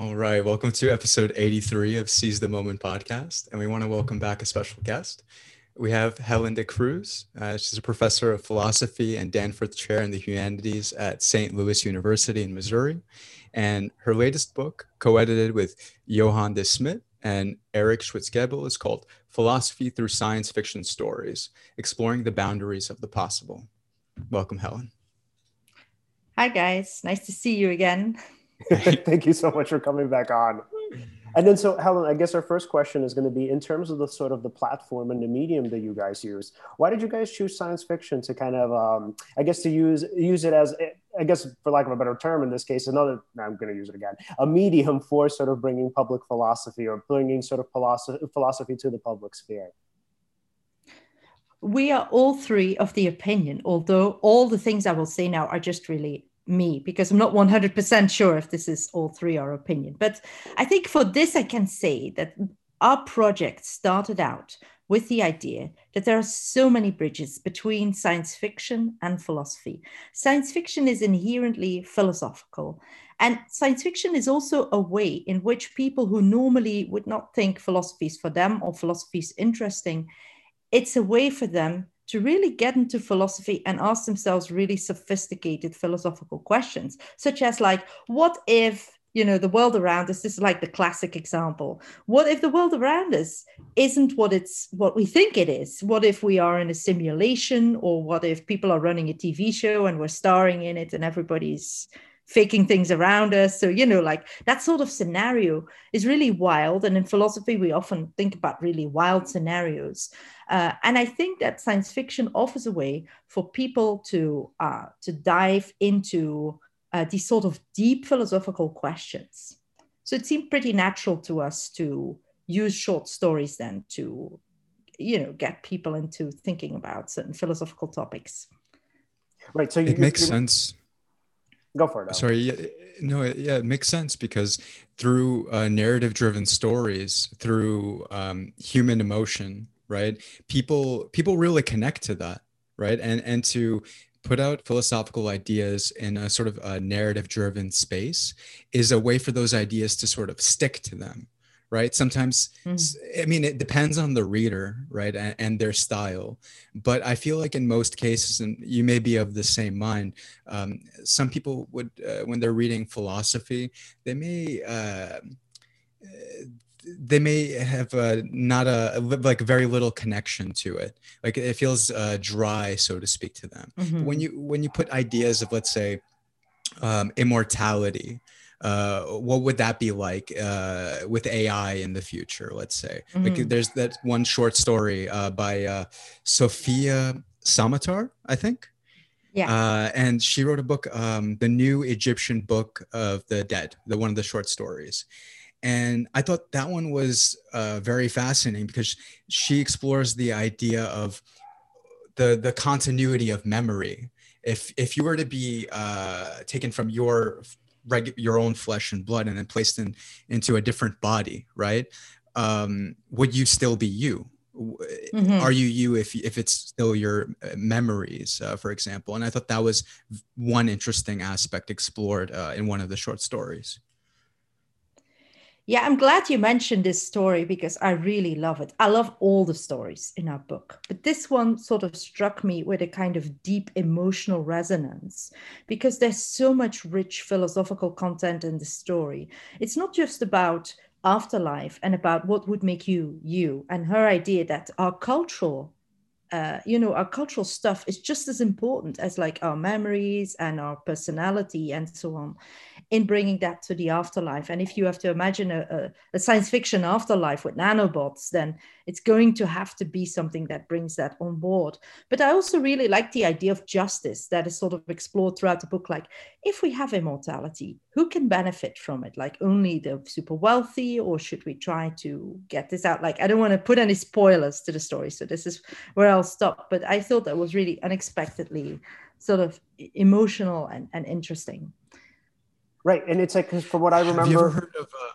All right, welcome to episode 83 of Seize the Moment podcast. And we want to welcome back a special guest. We have Helen de Cruz. Uh, she's a professor of philosophy and Danforth Chair in the Humanities at St. Louis University in Missouri. And her latest book, co edited with Johan De Smedt and Eric Schwitzgebel, is called Philosophy Through Science Fiction Stories Exploring the Boundaries of the Possible. Welcome, Helen. Hi, guys. Nice to see you again. Thank you so much for coming back on. And then, so Helen, I guess our first question is going to be in terms of the sort of the platform and the medium that you guys use. Why did you guys choose science fiction to kind of, um, I guess, to use use it as, I guess, for lack of a better term, in this case, another. I'm going to use it again, a medium for sort of bringing public philosophy or bringing sort of philosophy philosophy to the public sphere. We are all three of the opinion, although all the things I will say now are just really me because I'm not 100% sure if this is all three our opinion. But I think for this, I can say that our project started out with the idea that there are so many bridges between science fiction and philosophy. Science fiction is inherently philosophical. And science fiction is also a way in which people who normally would not think philosophy is for them or philosophy is interesting, it's a way for them to really get into philosophy and ask themselves really sophisticated philosophical questions, such as like, what if you know the world around us this is like the classic example what if the world around us isn't what it's what we think it is? What if we are in a simulation or what if people are running a tv show and we're starring in it and everybody's faking things around us. So, you know, like that sort of scenario is really wild. And in philosophy, we often think about really wild scenarios. Uh, and I think that science fiction offers a way for people to, uh, to dive into uh, these sort of deep philosophical questions. So it seemed pretty natural to us to use short stories then to, you know, get people into thinking about certain philosophical topics. Right. So it makes sense Go for it. Sorry. Yeah, no, yeah, it makes sense because through uh, narrative driven stories, through um, human emotion, right? People people really connect to that, right? And and to put out philosophical ideas in a sort of a narrative driven space is a way for those ideas to sort of stick to them right sometimes mm. i mean it depends on the reader right and, and, their style but i feel like in most cases and you may be of the same mind um, some people would uh, when they're reading philosophy they may uh, they may have uh, not a like very little connection to it like it feels uh, dry so to speak to them mm-hmm. when you when you put ideas of let's say um, immortality uh, what would that be like uh, with AI in the future? Let's say, mm-hmm. like there's that one short story uh, by uh, Sofia Samatar, I think. Yeah. Uh, and she wrote a book, um, the new Egyptian book of the dead, the one of the short stories. And I thought that one was uh, very fascinating because she explores the idea of the the continuity of memory. If if you were to be uh, taken from your reg- your own flesh and blood and then placed in into a different body right? Um, would you still be you? Mm-hmm. are you you if if it's still your uh, memories uh, for example? And i thought that was one interesting aspect explored uh, in one of the short stories yeah, I'm glad you mentioned this story because I really love it. I love all the stories in our book, but this one sort of struck me with a kind of deep emotional resonance because there's so much rich philosophical content in the story. It's not just about afterlife and about what would make you you and her idea that our cultural uh, you know our cultural stuff is just as important as like our memories and our personality and so on in bringing that to the afterlife. And if you have to imagine a, a, a, science fiction afterlife with nanobots, then it's going to have to be something that brings that on board. But I also really like the idea of justice that is sort of explored throughout the book. Like, if we have immortality, who can benefit from it? Like, only the super wealthy, or should we try to get this out? Like, I don't want to put any spoilers to the story. So, this is where I'll stop. But I thought that was really unexpectedly sort of emotional and, and interesting. Right, and it's like because from what I remember, have you ever heard of? Uh,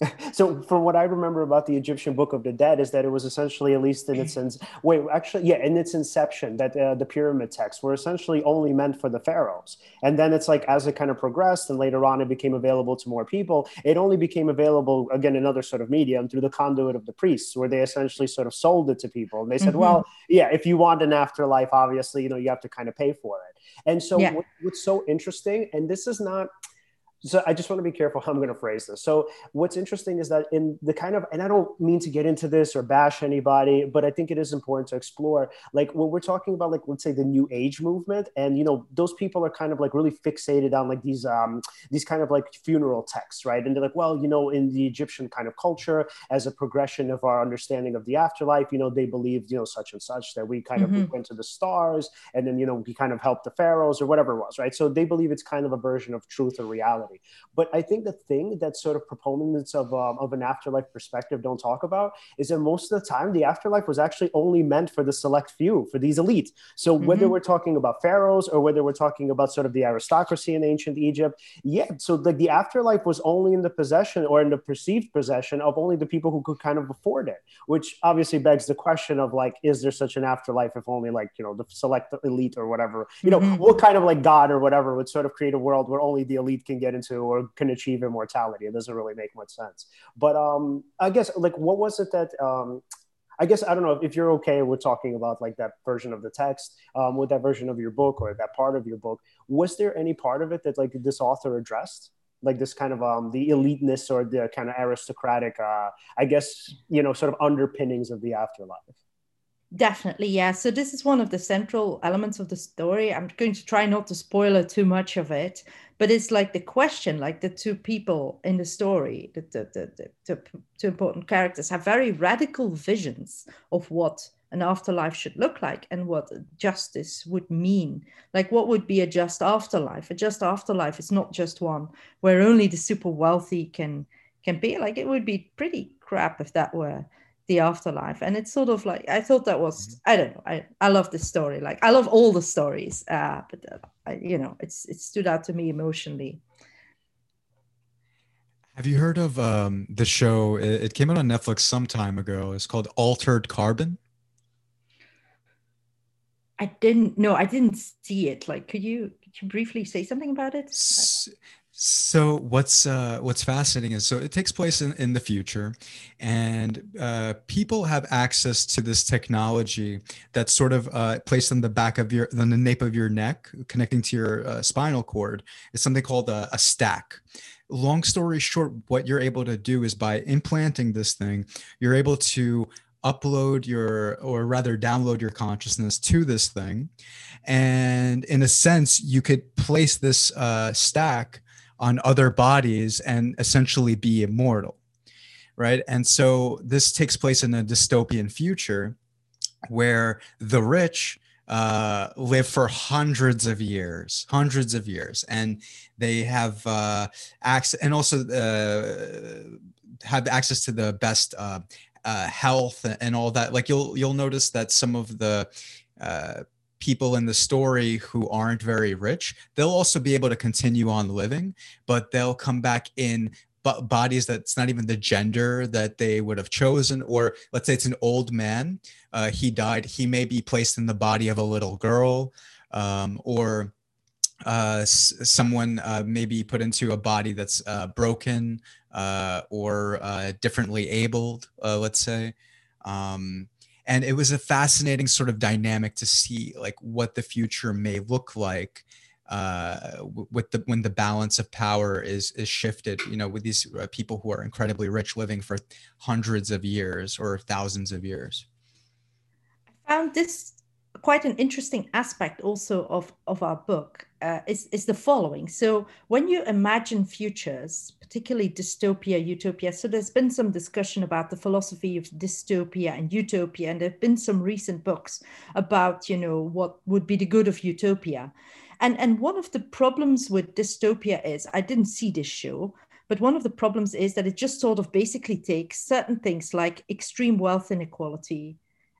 So from what i remember about the egyptian book of the dead is that it was essentially at least in its sense wait actually yeah in its inception that uh, the pyramid texts were essentially only meant for the pharaohs and then it's like as it kind of progressed and later on it became available to more people it only became available again another sort of medium through the conduit of the priests where they essentially sort of sold it to people and they said mm-hmm. well yeah if you want an afterlife obviously you know you have to kind of pay for it and so yeah. what, what's so interesting and this is not so I just want to be careful how I'm going to phrase this. So what's interesting is that in the kind of, and I don't mean to get into this or bash anybody, but I think it is important to explore, like when we're talking about, like let's say the New Age movement, and you know those people are kind of like really fixated on like these um these kind of like funeral texts, right? And they're like, well, you know, in the Egyptian kind of culture, as a progression of our understanding of the afterlife, you know, they believed you know such and such that we kind mm-hmm. of went to the stars, and then you know we kind of helped the pharaohs or whatever it was, right? So they believe it's kind of a version of truth or reality reality. But I think the thing that sort of proponents of, um, of an afterlife perspective don't talk about is that most of the time the afterlife was actually only meant for the select few, for these elites. So mm-hmm. whether we're talking about pharaohs or whether we're talking about sort of the aristocracy in ancient Egypt, yeah, so like the afterlife was only in the possession or in the perceived possession of only the people who could kind of afford it, which obviously begs the question of like, is there such an afterlife if only like, you know, the select elite or whatever, you know, mm-hmm. what kind of like God or whatever would sort of create a world where only the elite can get into or can achieve immortality. It doesn't really make much sense. But um, I guess like what was it that um, I guess I don't know if you're okay with talking about like that version of the text, um, with that version of your book or that part of your book. Was there any part of it that like this author addressed? like this kind of um, the eliteness or the kind of aristocratic uh, i guess you know sort of underpinnings of the afterlife Definitely, yeah. So this is one of the central elements of the story. I'm going to try not to spoil too much of it, but it's like the question, like the two people in the story, the, the, the, the two important characters have very radical visions of what an afterlife should look like and what justice would mean. Like, what would be a just afterlife? A just afterlife is not just one where only the super wealthy can can be. Like, it would be pretty crap if that were the afterlife. And it's sort of like i thought that was mm-hmm. i don't know i, I love this story. Like i love all the stories uh, but uh, I, you know it's it stood out to me emotionally. Have you heard of um, the show? It, it came out on netflix some time ago. It's called altered carbon. I didn't know i didn't see it. Like could you could you briefly say something about it so what's uh, what's fascinating is so it takes place in, in the future, and uh, people have access to this technology that's sort of uh, placed on the back of your on the nape of your neck, connecting to your uh, spinal cord. It's something called a, a stack. Long story short, what you're able to do is by implanting this thing, you're able to upload your or rather download your consciousness to this thing and in a sense you could place this uh, stack on other bodies and essentially be immortal right and so this takes place in a dystopian future where the rich uh, live for hundreds of years, hundreds of years, and they have uh, access, and also uh, have access to the best uh, uh, health and all that. Like you'll you'll notice that some of the uh, people in the story who aren't very rich, they'll also be able to continue on living, but they'll come back in b- bodies that's not even the gender that they would have chosen. Or let's say it's an old man, uh, he died, he may be placed in the body of a little girl, um, or uh, s- someone uh, maybe put into a body that's uh, broken uh, or uh, differently abled, uh, let's say. Um, and it was a fascinating sort of dynamic to see like what the future may look like uh, with the when the balance of power is is shifted you know with these uh, people who are incredibly rich living for hundreds of years or thousands of years. I found this quite an interesting aspect also of, of our book uh, is, is the following. So when you imagine futures, particularly dystopia, utopia, so there's been some discussion about the philosophy of dystopia and utopia, and there have been some recent books about, you know, what would be the good of utopia. And, and one of the problems with dystopia is, I didn't see this show, but one of the problems is that it just sort of basically takes certain things like extreme wealth inequality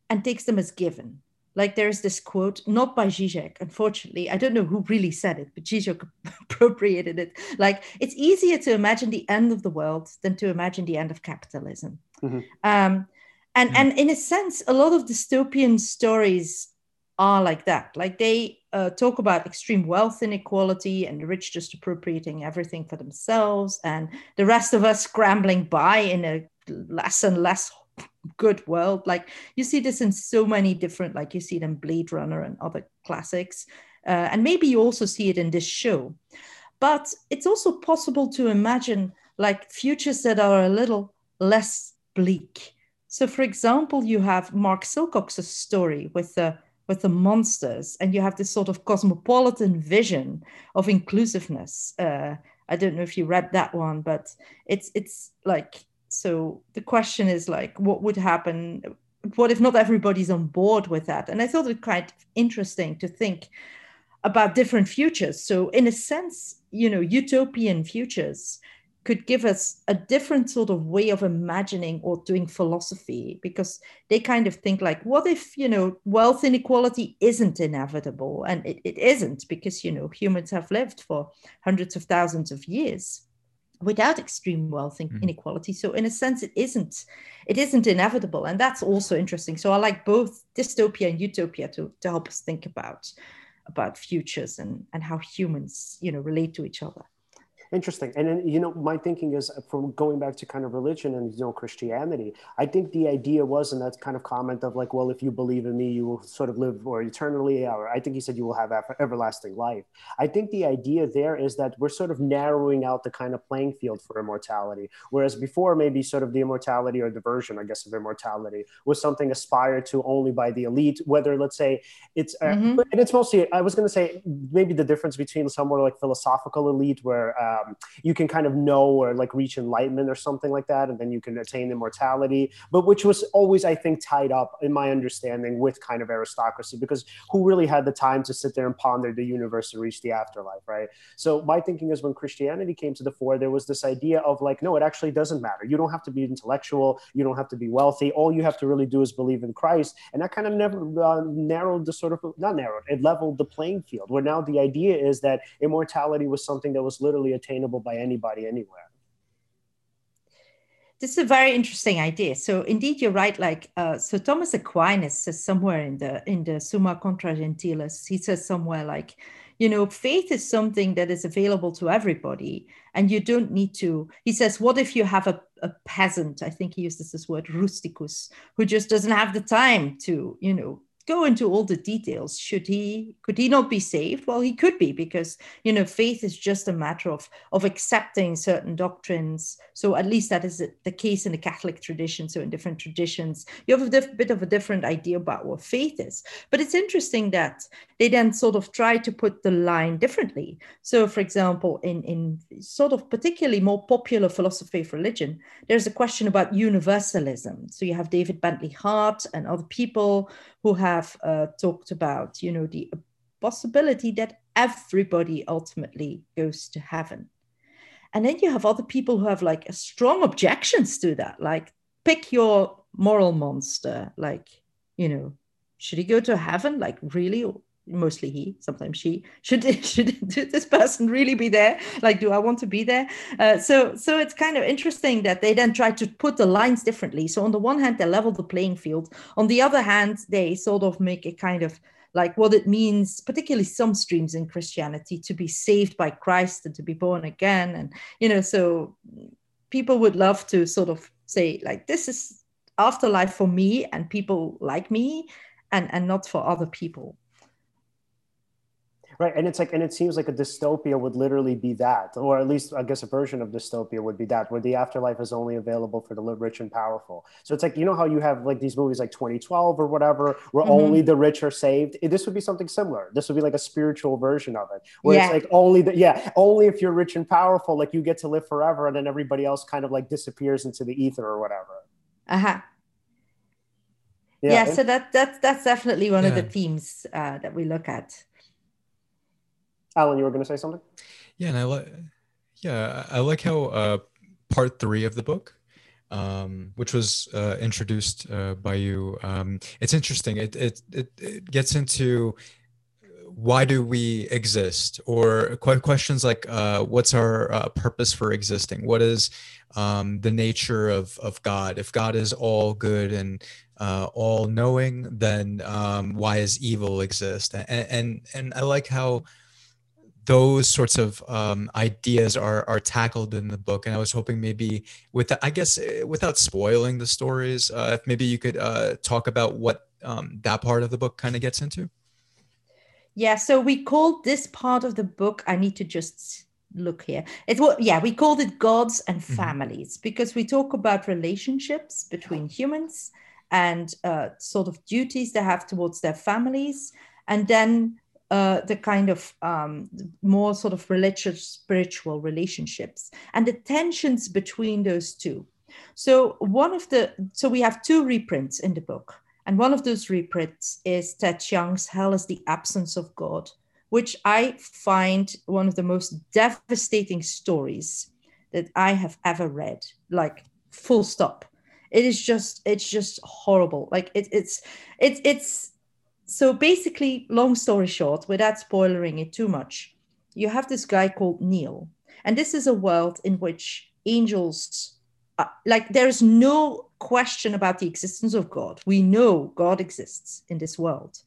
and takes them as given like there's this quote, not by Zizek, unfortunately. I don't know who really said it, but Zizek appropriated it. Like it's easier to imagine the end of the world than to imagine the end of capitalism. Mm-hmm. Um, and mm-hmm. and in a sense, a lot of dystopian stories are like that. Like they uh, talk about extreme wealth inequality and the rich just appropriating everything for themselves, and the rest of us scrambling by in a less and less good world. Like you see this in so many different, like you see it in Blade Runner and other classics. Uh, and maybe you also see it in this show. But it's also possible to imagine like futures that are a little less bleak. So, for example, you have Mark Silcox's story with the with the monsters, and you have this sort of cosmopolitan vision of inclusiveness. Uh, I don't know if you read that one, but it's it's like so the question is like what would happen? What if not everybody's on board with that? And i thought it quite interesting to think about different futures. So in a sense you know utopian futures could give us a different sort of way of imagining or doing philosophy because they kind of think like what if you know wealth inequality isn't inevitable? And it, it isn't because you know humans have lived for hundreds of thousands of years without extreme wealth mm-hmm. inequality. So in a sense it isn't it isn't inevitable. And that's also interesting. So i like both dystopia and utopia to, to help us think about about futures and and how humans you know relate to each other Interesting. And then, you know, my thinking is uh, from going back to kind of religion and, you know, Christianity, I think the idea was, in that kind of comment of like, well, if you believe in me, you will sort of live or eternally, or I think he said you will have everlasting life. I think the idea there is that we're sort of narrowing out the kind of playing field for immortality. Whereas before, maybe sort of the immortality or the version, I guess, of immortality was something aspired to only by the elite, whether, let's say, it's, uh, mm-hmm. and it's mostly, I was going to say, maybe the difference between somewhere like philosophical elite where, uh, um, you can kind of know or like reach enlightenment or something like that, and then you can attain immortality. But which was always, I think, tied up in my understanding with kind of aristocracy, because who really had the time to sit there and ponder the universe and reach the afterlife, right? So my thinking is when Christianity came to the fore, there was this idea of like, no, it actually doesn't matter. You don't have to be intellectual, you don't have to be wealthy. All you have to really do is believe in Christ, and that kind of never uh, narrowed the sort of not narrowed, it leveled the playing field. Where now the idea is that immortality was something that was literally attainable attainable by anybody anywhere this is a very interesting idea. So indeed, you're right. Like uh, so, Thomas Aquinas says somewhere in the in the Summa Contra Gentiles, he says somewhere like, you know, faith is something that is available to everybody, and you don't need to. He says, what if you have a, a peasant? I think he uses this word rusticus, who just doesn't have the time to, you know, go into all the details. Should he could he not be saved? Well he could be because you know faith is just a matter of of accepting certain doctrines. So at least that is the case in the catholic tradition so in different traditions. You have a diff- bit of a different idea about what faith is. But it's interesting that they then sort of try to put the line differently. So for example in in sort of particularly more popular philosophy of religion there's a question about universalism. So you have david bentley hart and other people who have uh, talked about, you know, the possibility that everybody ultimately goes to heaven. And then you have other people who have like strong objections to that, like pick your moral monster, like, you know, should he go to heaven? Like, really? Mostly he sometimes she. Should should this person really be there? Like do i want to be there? Uh, so so it's kind of interesting that they then try to put the lines differently. So on the one hand they level the playing field. On the other hand they sort of make a kind of like what it means particularly some streams in christianity to be saved by christ and to be born again. And you know so people would love to sort of say like this is afterlife for me and people like me and and not for other people Right. And it's like, and it seems like a dystopia would literally be that, or at least I guess a version of dystopia would be that, where the afterlife is only available for the rich and powerful. So it's like, you know, how you have like these movies like 2012 or whatever, where mm-hmm. only the rich are saved. This would be something similar. This would be like a spiritual version of it, where yeah. it's like only the, yeah, only if you're rich and powerful, like you get to live forever. And then everybody else kind of like disappears into the ether or whatever. Uh huh. Yeah, yeah, so that that's that's definitely one yeah. of the themes uh, that we look at. Alan, you were going to say something? Yeah, and I like, yeah, I like how uh, part three of the book um, which was uh, introduced uh, by you. Um, it's interesting. It, it, it, it, gets into why do we exist or questions like uh, what's our uh, purpose for existing? What is um, the nature of, of God? If God is all good and uh, all knowing, then um, why does evil exist? And, and, and I like how those sorts of um, ideas are are tackled in the book and i was hoping maybe with i guess eh, without spoiling the stories uh, if maybe you could uh, talk about what um, that part of the book kind of gets into yeah so we called this part of the book i need to just look here it's what yeah we called it gods and mm-hmm. families mm-hmm. because we talk about relationships between humans and uh, sort of duties they have towards their families and then uh, the kind of um, more sort of religious spiritual relationships and the tensions between those two. So one of the so we have two reprints in the book and one of those reprints is Ted Chiang's hell is the absence of god which i find one of the most devastating stories that i have ever read like full stop. It is just it's just horrible. Like it, it's it's it's so basically, long story short, without spoiling it too much, you have this guy called Neil. And this is a world in which angels, uh, like, there is no question about the existence of God. We know God exists in this world.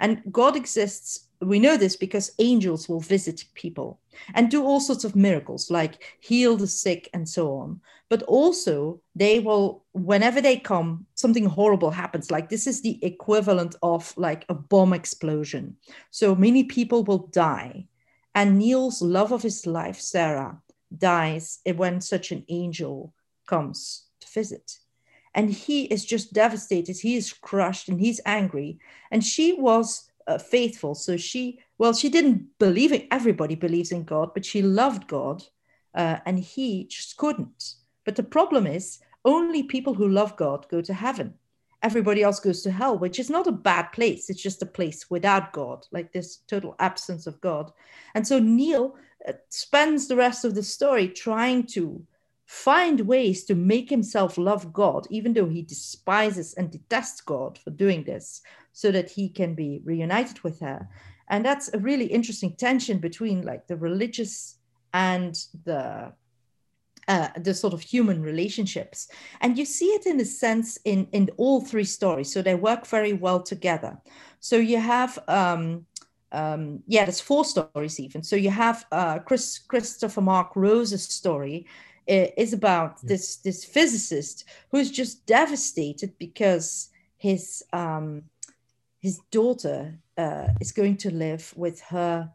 And God exists we know this because angels will visit people and do all sorts of miracles like heal the sick and so on. But also they will whenever they come something horrible happens. Like this is the equivalent of like a bomb explosion. So many people will die. And neil's love of his life sarah dies when such an angel comes to visit. And he is just devastated. He is crushed and he's angry. And she was uh, faithful. So she, well, she didn't believe it. Everybody believes in God, but she loved God, uh, and he just couldn't. But the problem is, only people who love God go to heaven. Everybody else goes to hell, which is not a bad place. It's just a place without God, like this total absence of God. And so Neil uh, spends the rest of the story trying to find ways to make himself love God, even though he despises and detests God for doing this, so that he can be reunited with her. And that's a really interesting tension between like the religious and the uh, the sort of human relationships. And you see it in a sense in, in all three stories. So they work very well together. So you have, um, um, yeah, there's four stories even. So you have uh, Chris, Christopher Mark Rose's story, is about yeah. this this physicist who's just devastated because his um, his daughter uh, is going to live with her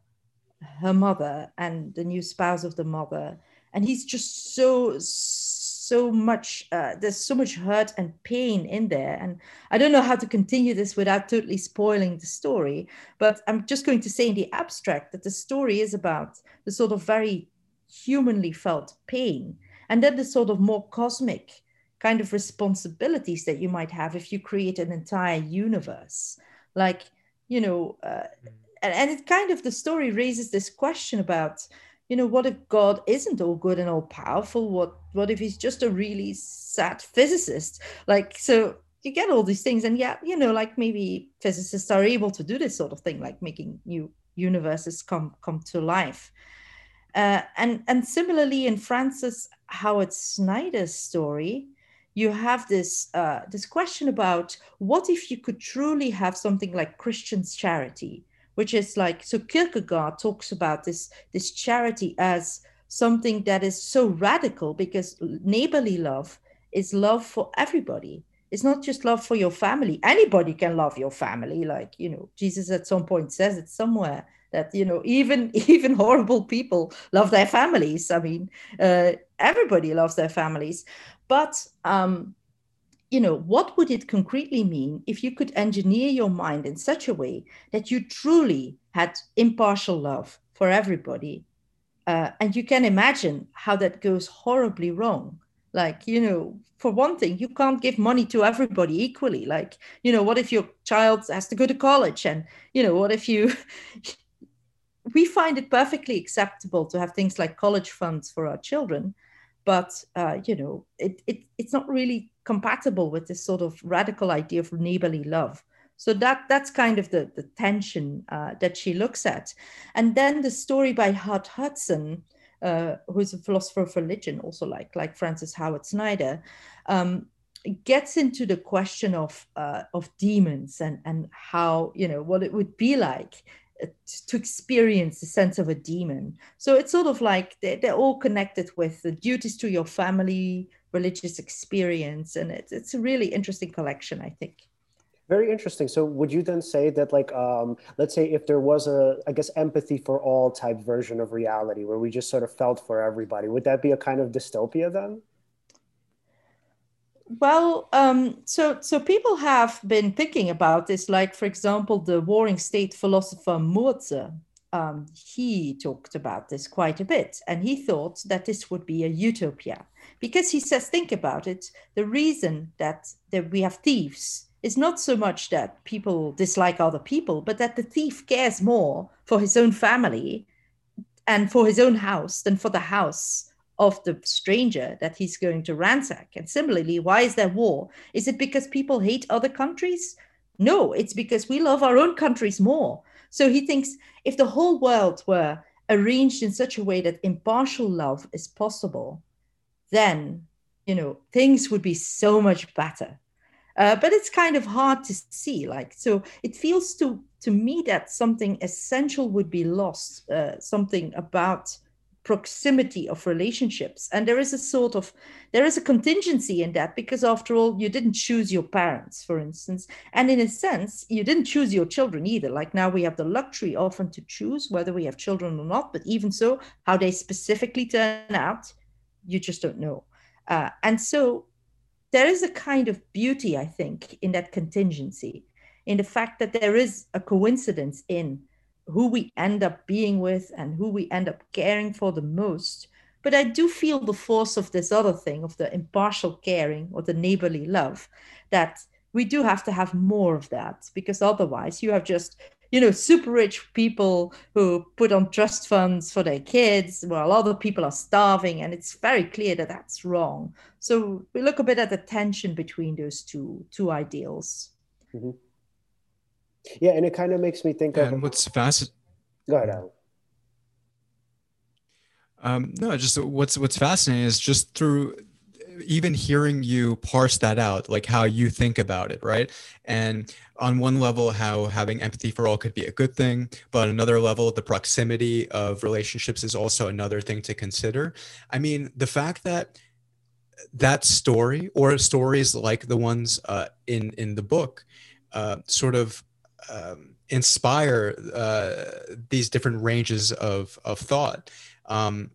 her mother and the new spouse of the mother, and he's just so so much uh, there's so much hurt and pain in there and i don't know how to continue this without totally spoiling the story but i'm just going to say in the abstract that the story is about the sort of very humanly felt pain. And then the sort of more cosmic kind of responsibilities that you might have if you create an entire universe. Like, you know, uh, and, and it kind of the story raises this question about, you know, what if God isn't all good and all powerful? What what if he's just a really sad physicist? Like, so you get all these things, and yeah, you know, like maybe physicists are able to do this sort of thing, like making new universes come come to life. Uh, and, and similarly, in Francis Howard Snyder's story, you have this, uh, this question about what if you could truly have something like Christian's charity, which is like, so Kierkegaard talks about this, this charity as something that is so radical because neighborly love is love for everybody. It's not just love for your family. Anybody can love your family. Like, you know, Jesus at some point says it somewhere that you know even even horrible people love their families i mean uh, everybody loves their families but um, you know what would it concretely mean if you could engineer your mind in such a way that you truly had impartial love for everybody uh, and you can imagine how that goes horribly wrong like you know for one thing you can't give money to everybody equally like you know what if your child has to go to college and you know what if you we find it perfectly acceptable to have things like college funds for our children. But uh, you know it, it it's not really compatible with this sort of radical idea of neighborly love. So that that's kind of the, the tension uh, that she looks at. And then the story by Hud Hudson uh, who's a philosopher of religion also like like Frances Howard-Snyder um, gets into the question of uh, of demons and and how you know what it would be like to experience the sense of a demon. So it's sort of like they're, they're all connected with the duties to your family, religious experience, and it's it's a really interesting collection, I think. Very interesting. So would you then say that like um, let's say if there was a I guess empathy for all type version of reality where we just sort of felt for everybody, would that be a kind of dystopia then? Well, um, so so people have been thinking about this. Like, for example, the Warring State philosopher Mozi, um, he talked about this quite a bit, and he thought that this would be a utopia because he says, think about it. The reason that that we have thieves is not so much that people dislike other people, but that the thief cares more for his own family and for his own house than for the house of the stranger that he's going to ransack. And similarly, why is there war? Is it because people hate other countries? No, it's because we love our own countries more. So he thinks if the whole world were arranged in such a way that impartial love is possible, then you know things would be so much better. Uh, but it's kind of hard to see. Like so, it feels to to me that something essential would be lost. Uh, something about proximity of relationships. And there is a sort of there is a contingency in that because after all you didn't choose your parents for instance. And in a sense you didn't choose your children either. Like now we have the luxury often to choose whether we have children or not but even so how they specifically turn out you just don't know. Uh, and so there is a kind of beauty i think in that contingency in the fact that there is a coincidence in who we end up being with and who we end up caring for the most. But I do feel the force of this other thing, of the impartial caring or the neighborly love, that we do have to have more of that because otherwise you have just you know super rich people who put on trust funds for their kids while other people are starving and it's very clear that that's wrong so we look a bit at the tension between those two two ideals mm-hmm. Yeah, and it kind of makes me think and of what's fascinating. Go ahead, Alan. Um, no, just what's what's fascinating is just through even hearing you parse that out, like how you think about it, right? And on one level, how having empathy for all could be a good thing, but on another level, the proximity of relationships is also another thing to consider. I mean, the fact that that story or stories like the ones uh, in in the book uh, sort of um, inspire uh, these different ranges of of thought. Um,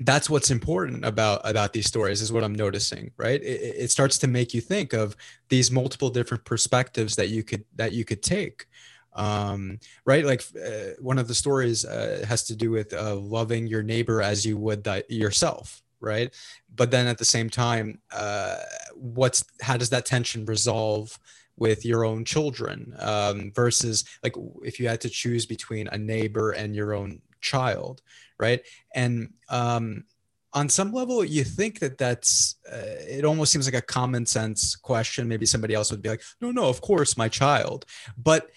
that's what's important about about these stories is what i'm noticing right? It, it, starts to make you think of these multiple different perspectives that you could that you could take. Um, right? Like uh, one of the stories uh, has to do with uh, loving your neighbor as you would yourself right? But then at the same time uh, what's how does that tension resolve with your own children um, versus like if you had to choose between a neighbor and your own child right? And um, on some level you think that that's uh, it almost seems like a common sense question. Maybe somebody else would be like no no of course my child. But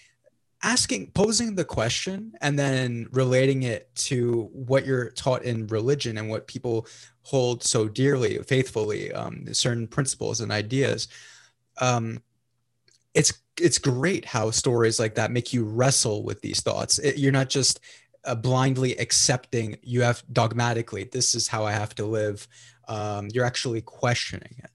asking posing the question and then relating it to what you're taught in religion and what people hold so dearly faithfully um, certain principles and ideas um, it's it's great how stories like that make you wrestle with these thoughts. It, you're not just uh, blindly accepting you have dogmatically this is how I have to live. Um, you're actually questioning it.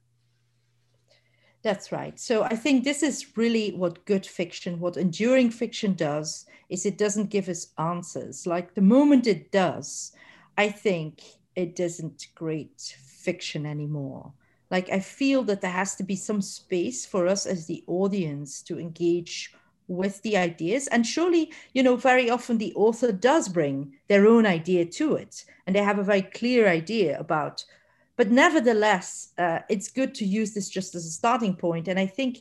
That's right. So I think this is really what good fiction, what enduring fiction does, is it doesn't give us answers. Like the moment it does, I think it doesn't create fiction anymore like i feel that there has to be some space for us as the audience to engage with the ideas. And surely you know very often the author does bring their own idea to it and they have a very clear idea about but nevertheless uh, it's good to use this just as a starting point. And i think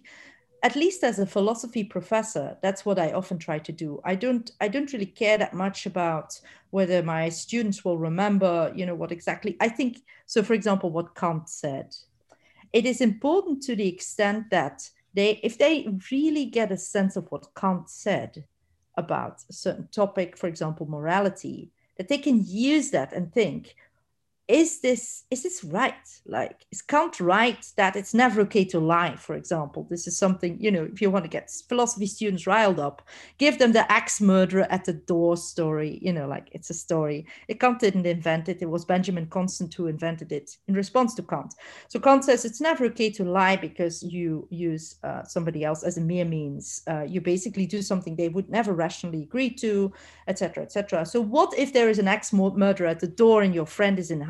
at least as a philosophy professor that's what i often try to do. I don't i don't really care that much about whether my students will remember you know what exactly i think so for example what kant said it is important to the extent that they if they really get a sense of what kant said about a certain topic for example morality that they can use that and think is this is this right? Like is kant right that it's never okay to lie for example? This is something you know if you want to get philosophy students riled up give them the axe murderer at the door story you know like it's a story. It kant didn't invent it it was benjamin constant who invented it in response to kant. So kant says it's never okay to lie because you use uh, somebody else as a mere means. Uh, you basically do something they would never rationally agree to etc etc so what if there is an axe murderer at the door and your friend is in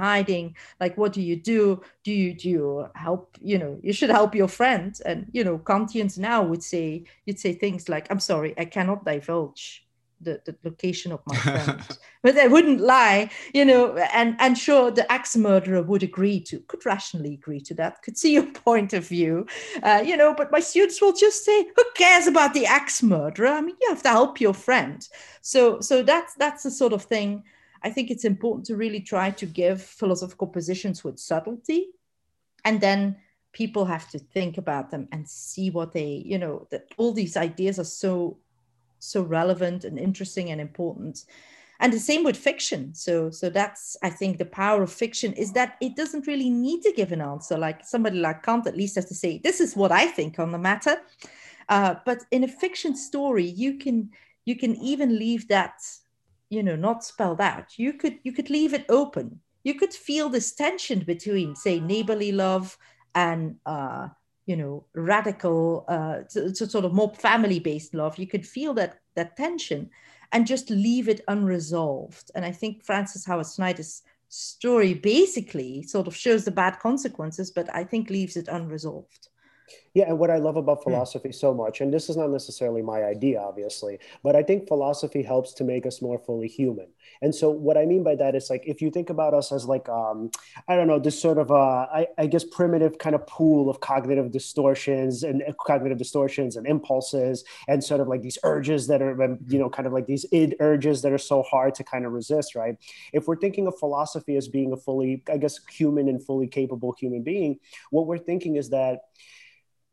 like what do you do? Do you do you help you know you should help your friend. And you know kantians now would say you'd say things like i'm sorry i cannot divulge the, the location of my friend. But they wouldn't lie you know and and sure the axe murderer would agree to could rationally agree to that could see your point of view. Uh, you know but my students will just say who cares about the axe murderer? I mean you have to help your friend. So so that's that's the sort of thing I think it's important to really try to give philosophical positions with subtlety. And then people have to think about them and see what they, you know, that all these ideas are so, so relevant and interesting and important. And the same with fiction. So, so that's I think the power of fiction is that it doesn't really need to give an answer. Like somebody like Kant at least has to say, "This is what I think on the matter." Uh, but in a fiction story, you can you can even leave that you know not spelled out you could you could leave it open. You could feel this tension between say neighborly love and uh you know radical uh to, to sort of more family based love. You could feel that that tension and just leave it unresolved. And i think Frances Howard-Snyder's story basically sort of shows the bad consequences but i think leaves it unresolved yeah, and what I love about hmm. philosophy so much, and this is not necessarily my idea, obviously, but I think philosophy helps to make us more fully human. And so, what I mean by that is like if you think about us as like um, I don't know, this sort of uh, I, I guess primitive kind of pool of cognitive distortions and uh, cognitive distortions and impulses and sort of like these urges that are um, you know kind of like these id urges that are so hard to kind of resist, right? If we're thinking of philosophy as being a fully, I guess, human and fully capable human being, what we're thinking is that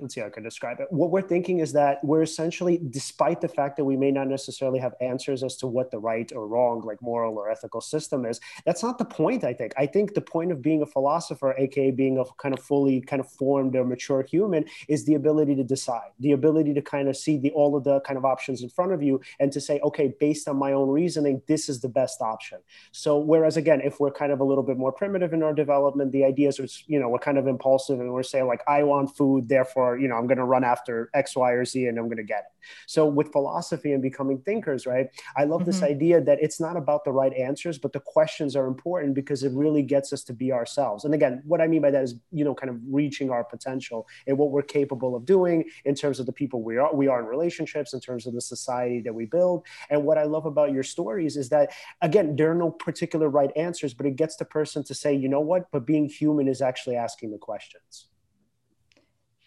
let's see how I can describe it. What we're thinking is that we're essentially, despite the fact that we may not necessarily have answers as to what the right or wrong, like moral or ethical system is, that's not the point, I think. I think the point of being a philosopher, aka being a kind of fully kind of formed or mature human, is the ability to decide, the ability to kind of see the all of the kind of options in front of you and to say, okay, based on my own reasoning, this is the best option. So whereas again, if we're kind of a little bit more primitive in our development, the ideas are, you know, we're kind of impulsive and we're saying like, I want food, therefore, you know, I'm going to run after X, Y, or Z and I'm going to get it. So with philosophy and becoming thinkers, right? I love mm-hmm. this idea that it's not about the right answers, but the questions are important because it really gets us to be ourselves. And again, what I mean by that is, you know, kind of reaching our potential and what we're capable of doing in terms of the people we are, we are in relationships, in terms of the society that we build. And what I love about your stories is that, again, there are no particular right answers, but it gets the person to say, you know what, but being human is actually asking the questions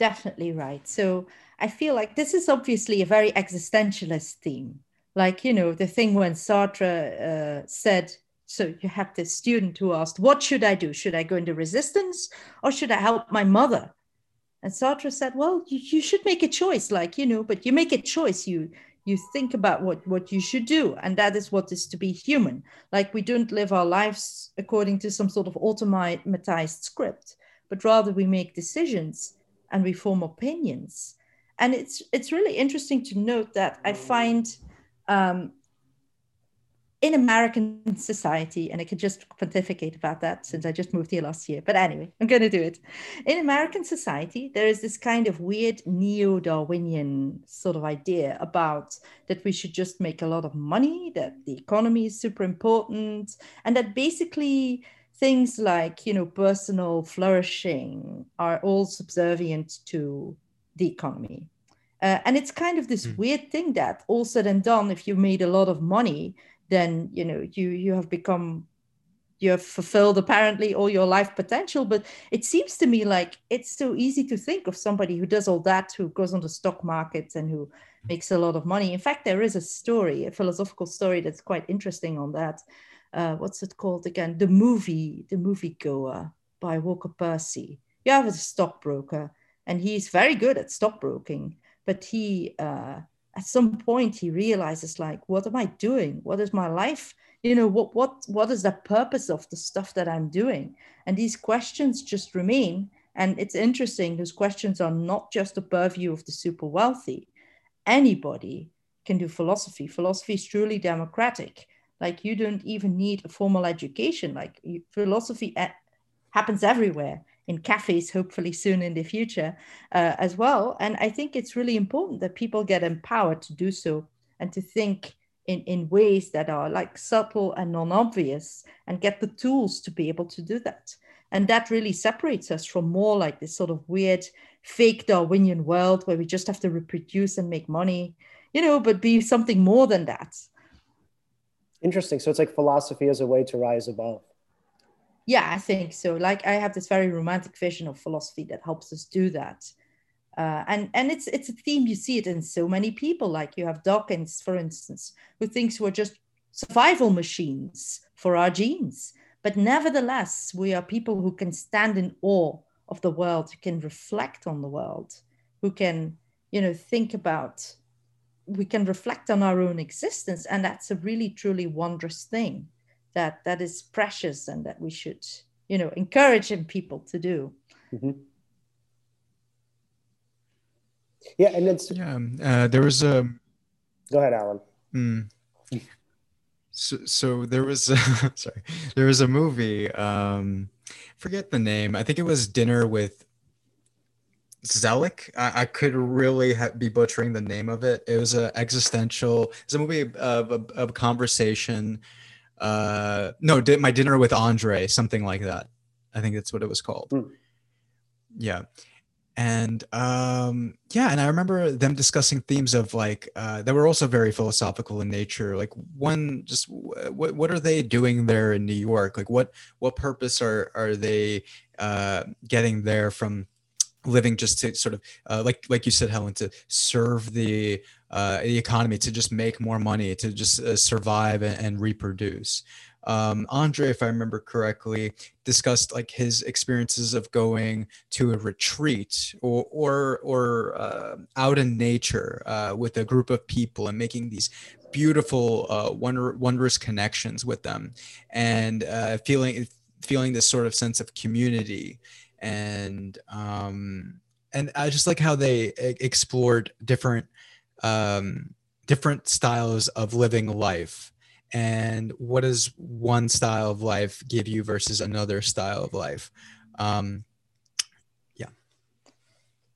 definitely right. So I feel like this is obviously a very existentialist theme. Like, you know, the thing when Sartre uh, said, so you have this student who asked, What should I do? Should I go into resistance or should I help my mother? And Sartre said, Well, you, you should make a choice, like, you know, but you make a choice. You you think about what what you should do and that is what is to be human like we don't live our lives according to some sort of automatized script but rather we make decisions and we form opinions. And it's it's really interesting to note that I find um, in American society, and I could just pontificate about that since I just moved here last year. But anyway, I'm going to do it. In American society, there is this kind of weird neo Darwinian sort of idea about that we should just make a lot of money, that the economy is super important, and that basically things like you know personal flourishing are all subservient to the economy. Uh, and it's kind of this mm. weird thing that all said and done if you made a lot of money then you know you you have become you have fulfilled apparently all your life potential. But it seems to me like it's so easy to think of somebody who does all that who goes on the stock market and who makes a lot of money. In fact there is a story a philosophical story that's quite interesting on that uh, what's it called again? The movie the movie goer by walker percy. You have a stockbroker and he's very good at stockbroking but he uh, at some point he realizes like what am i doing? What is my life? You know what what what is the purpose of the stuff that i'm doing? And these questions just remain and it's interesting those questions are not just a purview of the super wealthy. Anybody can do philosophy. Philosophy is truly democratic like you don't even need a formal education. Like you, philosophy happens everywhere in cafes hopefully soon in the future uh, as well. And i think it's really important that people get empowered to do so and to think in, in ways that are like subtle and non-obvious and get the tools to be able to do that. And that really separates us from more like this sort of weird fake darwinian world where we just have to reproduce and make money you know but be something more than that interesting. So it's like philosophy as a way to rise above. Yeah i think so. Like i have this very romantic vision of philosophy that helps us do that. Uh, and and it's it's a theme you see it in so many people. Like you have dawkins for instance who thinks we're just survival machines for our genes. But nevertheless we are people who can stand in awe of the world who can reflect on the world who can you know think about we can reflect on our own existence and that's a really truly wondrous thing that that is precious and that we should you know encourage in people to do mm-hmm. Yeah, and it's yeah. Uh, there was a. Go ahead, Alan. Mm, so, so there was a, sorry, there was a movie. Um, forget the name. I think it was Dinner with Zellick. I, I could really ha- be butchering the name of it. It was an existential. It's a movie of a, of conversation. Uh, no, my dinner with Andre, something like that. I think that's what it was called. Mm. Yeah and um yeah and i remember them discussing themes of like uh that were also very philosophical in nature like one just what what are they doing there in new york like what what purpose are are they uh getting there from living just to sort of uh, like like you said helen to serve the uh, the economy to just make more money to just uh, survive and, and reproduce. Um, Andre, if I remember correctly, discussed like his experiences of going to a retreat or or or uh, out in nature uh, with a group of people and making these beautiful, uh, wonder, wondrous connections with them, and feeling feeling this sort of sense of community and um, and I just like how they explored different um, different styles of living life. And what does one style of life give you versus another style of life? Um yeah.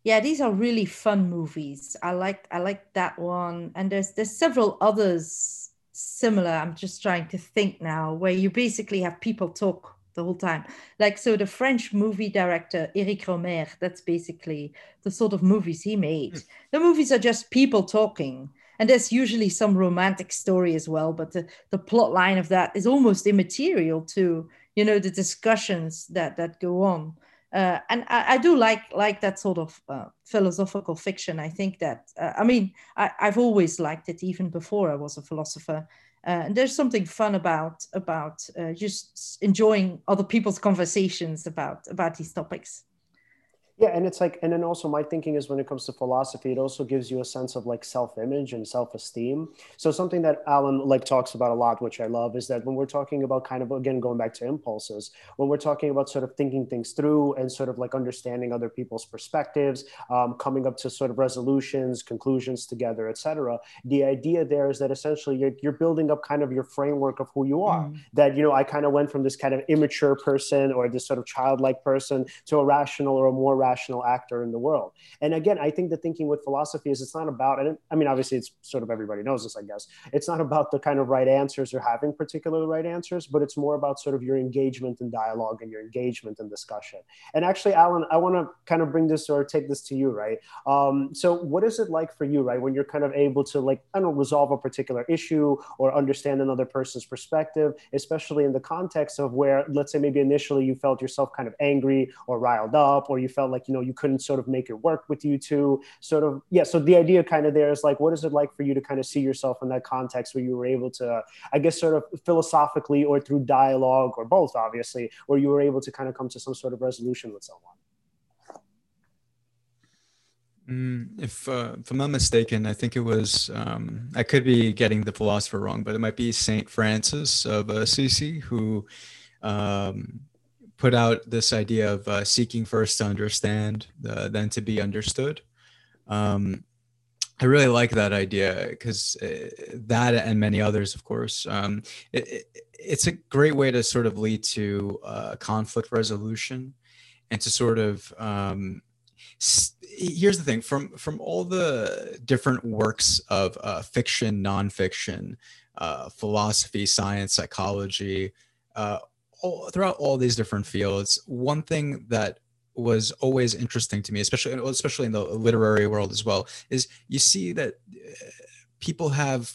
Yeah these are really fun movies. I like i like that one. And there's there's several others similar i'm just trying to think now where you basically have people talk the whole time. Like so the french movie director eric rohmer that's basically the sort of movies he made. Mm. the movies are just people talking and there's usually some romantic story as well but the, the plot line of that is almost immaterial to you know the discussions that that go on. Uh, and I, I, do like like that sort of uh, philosophical fiction. I think that uh, i mean I, have always liked it even before i was a philosopher uh, and there's something fun about about uh, just enjoying other people's conversations about about these topics yeah, and it's like, and then also my thinking is when it comes to philosophy, it also gives you a sense of like self-image and self-esteem. So something that Alan like talks about a lot, which I love, is that when we're talking about kind of again going back to impulses, when we're talking about sort of thinking things through and sort of like understanding other people's perspectives, um, coming up to sort of resolutions, conclusions together, etc. The idea there is that essentially you're, you're building up kind of your framework of who you are. Mm. That you know, I kind of went from this kind of immature person or this sort of childlike person to a rational or a more irrational actor in the world. And again, I think the thinking with philosophy is it's not about, and I mean, obviously, it's sort of everybody knows this, I guess. It's not about the kind of right answers or having particular right answers, but it's more about sort of your engagement in dialogue and your engagement in discussion. And actually, Alan, I want to kind of bring this or take this to you, right? Um, so, what is it like for you, right, when you're kind of able to, like, I don't know, resolve a particular issue or understand another person's perspective, especially in the context of where, let's say, maybe initially you felt yourself kind of angry or riled up, or you felt like, you know, you couldn't sort of make it work with you two, sort of, yeah. So, the idea kind of there is like, what is it like for you to kind of see yourself in that context where you were able to, I guess, sort of philosophically or through dialogue or both, obviously, where you were able to kind of come to some sort of resolution with someone? Mm, if, uh, if I'm not mistaken, I think it was, um, I could be getting the philosopher wrong, but it might be St. Francis of Assisi who um, put out this idea of uh, seeking first to understand, uh, then to be understood. Um, I really like that idea because uh, that and many others, of course, um, it, it, it's a great way to sort of lead to uh, conflict resolution and to sort of um, here's the thing from from all the different works of uh, fiction nonfiction uh, philosophy science psychology uh, all, throughout all these different fields one thing that was always interesting to me especially especially in the literary world as well is you see that uh, people have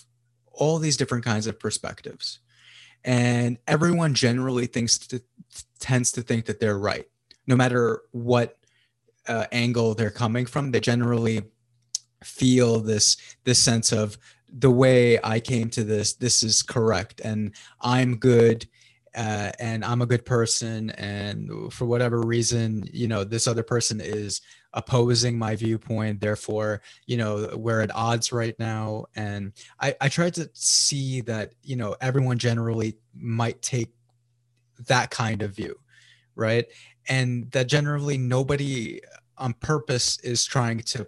all these different kinds of perspectives. And everyone generally thinks to, tends to think that they're right. No matter what uh, angle they're coming from they generally feel this this sense of the way i came to this this is correct and i'm good uh, and i'm a good person and for whatever reason you know this other person is opposing my viewpoint therefore you know we're at odds right now. And i i tried to see that you know everyone generally might take that kind of view right? And that generally nobody on purpose is trying to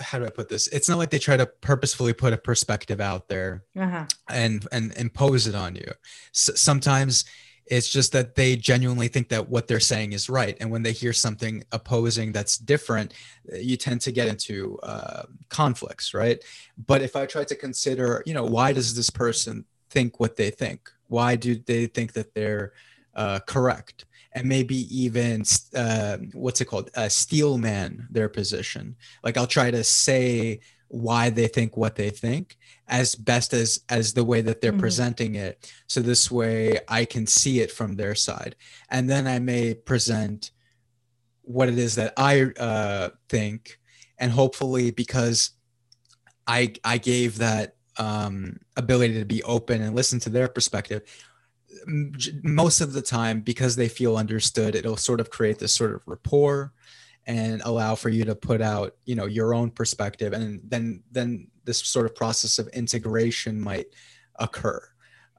how do I put this? It's not like they try to purposefully put a perspective out there uh-huh. and and impose it on you. S- sometimes it's just that they genuinely think that what they're saying is right, and when they hear something opposing that's different, you tend to get into uh, conflicts, right? But if I try to consider, you know, why does this person think what they think? Why do they think that they're uh, correct? And maybe even uh, what's it called? Uh, steel man their position. Like i'll try to say why they think what they think as best as as the way that they're mm-hmm. presenting it. So this way i can see it from their side. And then i may present what it is that i uh, think. And hopefully because i i gave that um, ability to be open and listen to their perspective most of the time because they feel understood it'll sort of create this sort of rapport and allow for you to put out you know your own perspective. And then then this sort of process of integration might occur.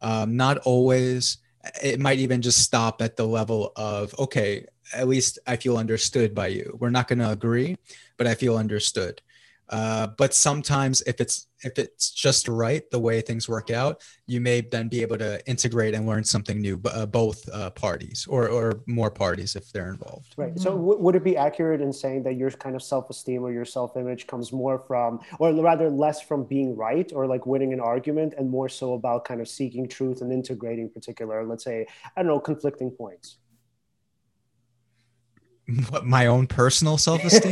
Um, not always. It might even just stop at the level of okay at least i feel understood by you. We're not going to agree but i feel understood uh, but sometimes if it's if it's just right the way things work out you may then be able to integrate and learn something new uh, both uh, parties or or more parties if they're involved. Right. So w- would it be accurate in saying that your kind of self-esteem or your self-image comes more from or rather less from being right or like winning an argument and more so about kind of seeking truth and integrating particular let's say i don't know conflicting points my own personal self-esteem?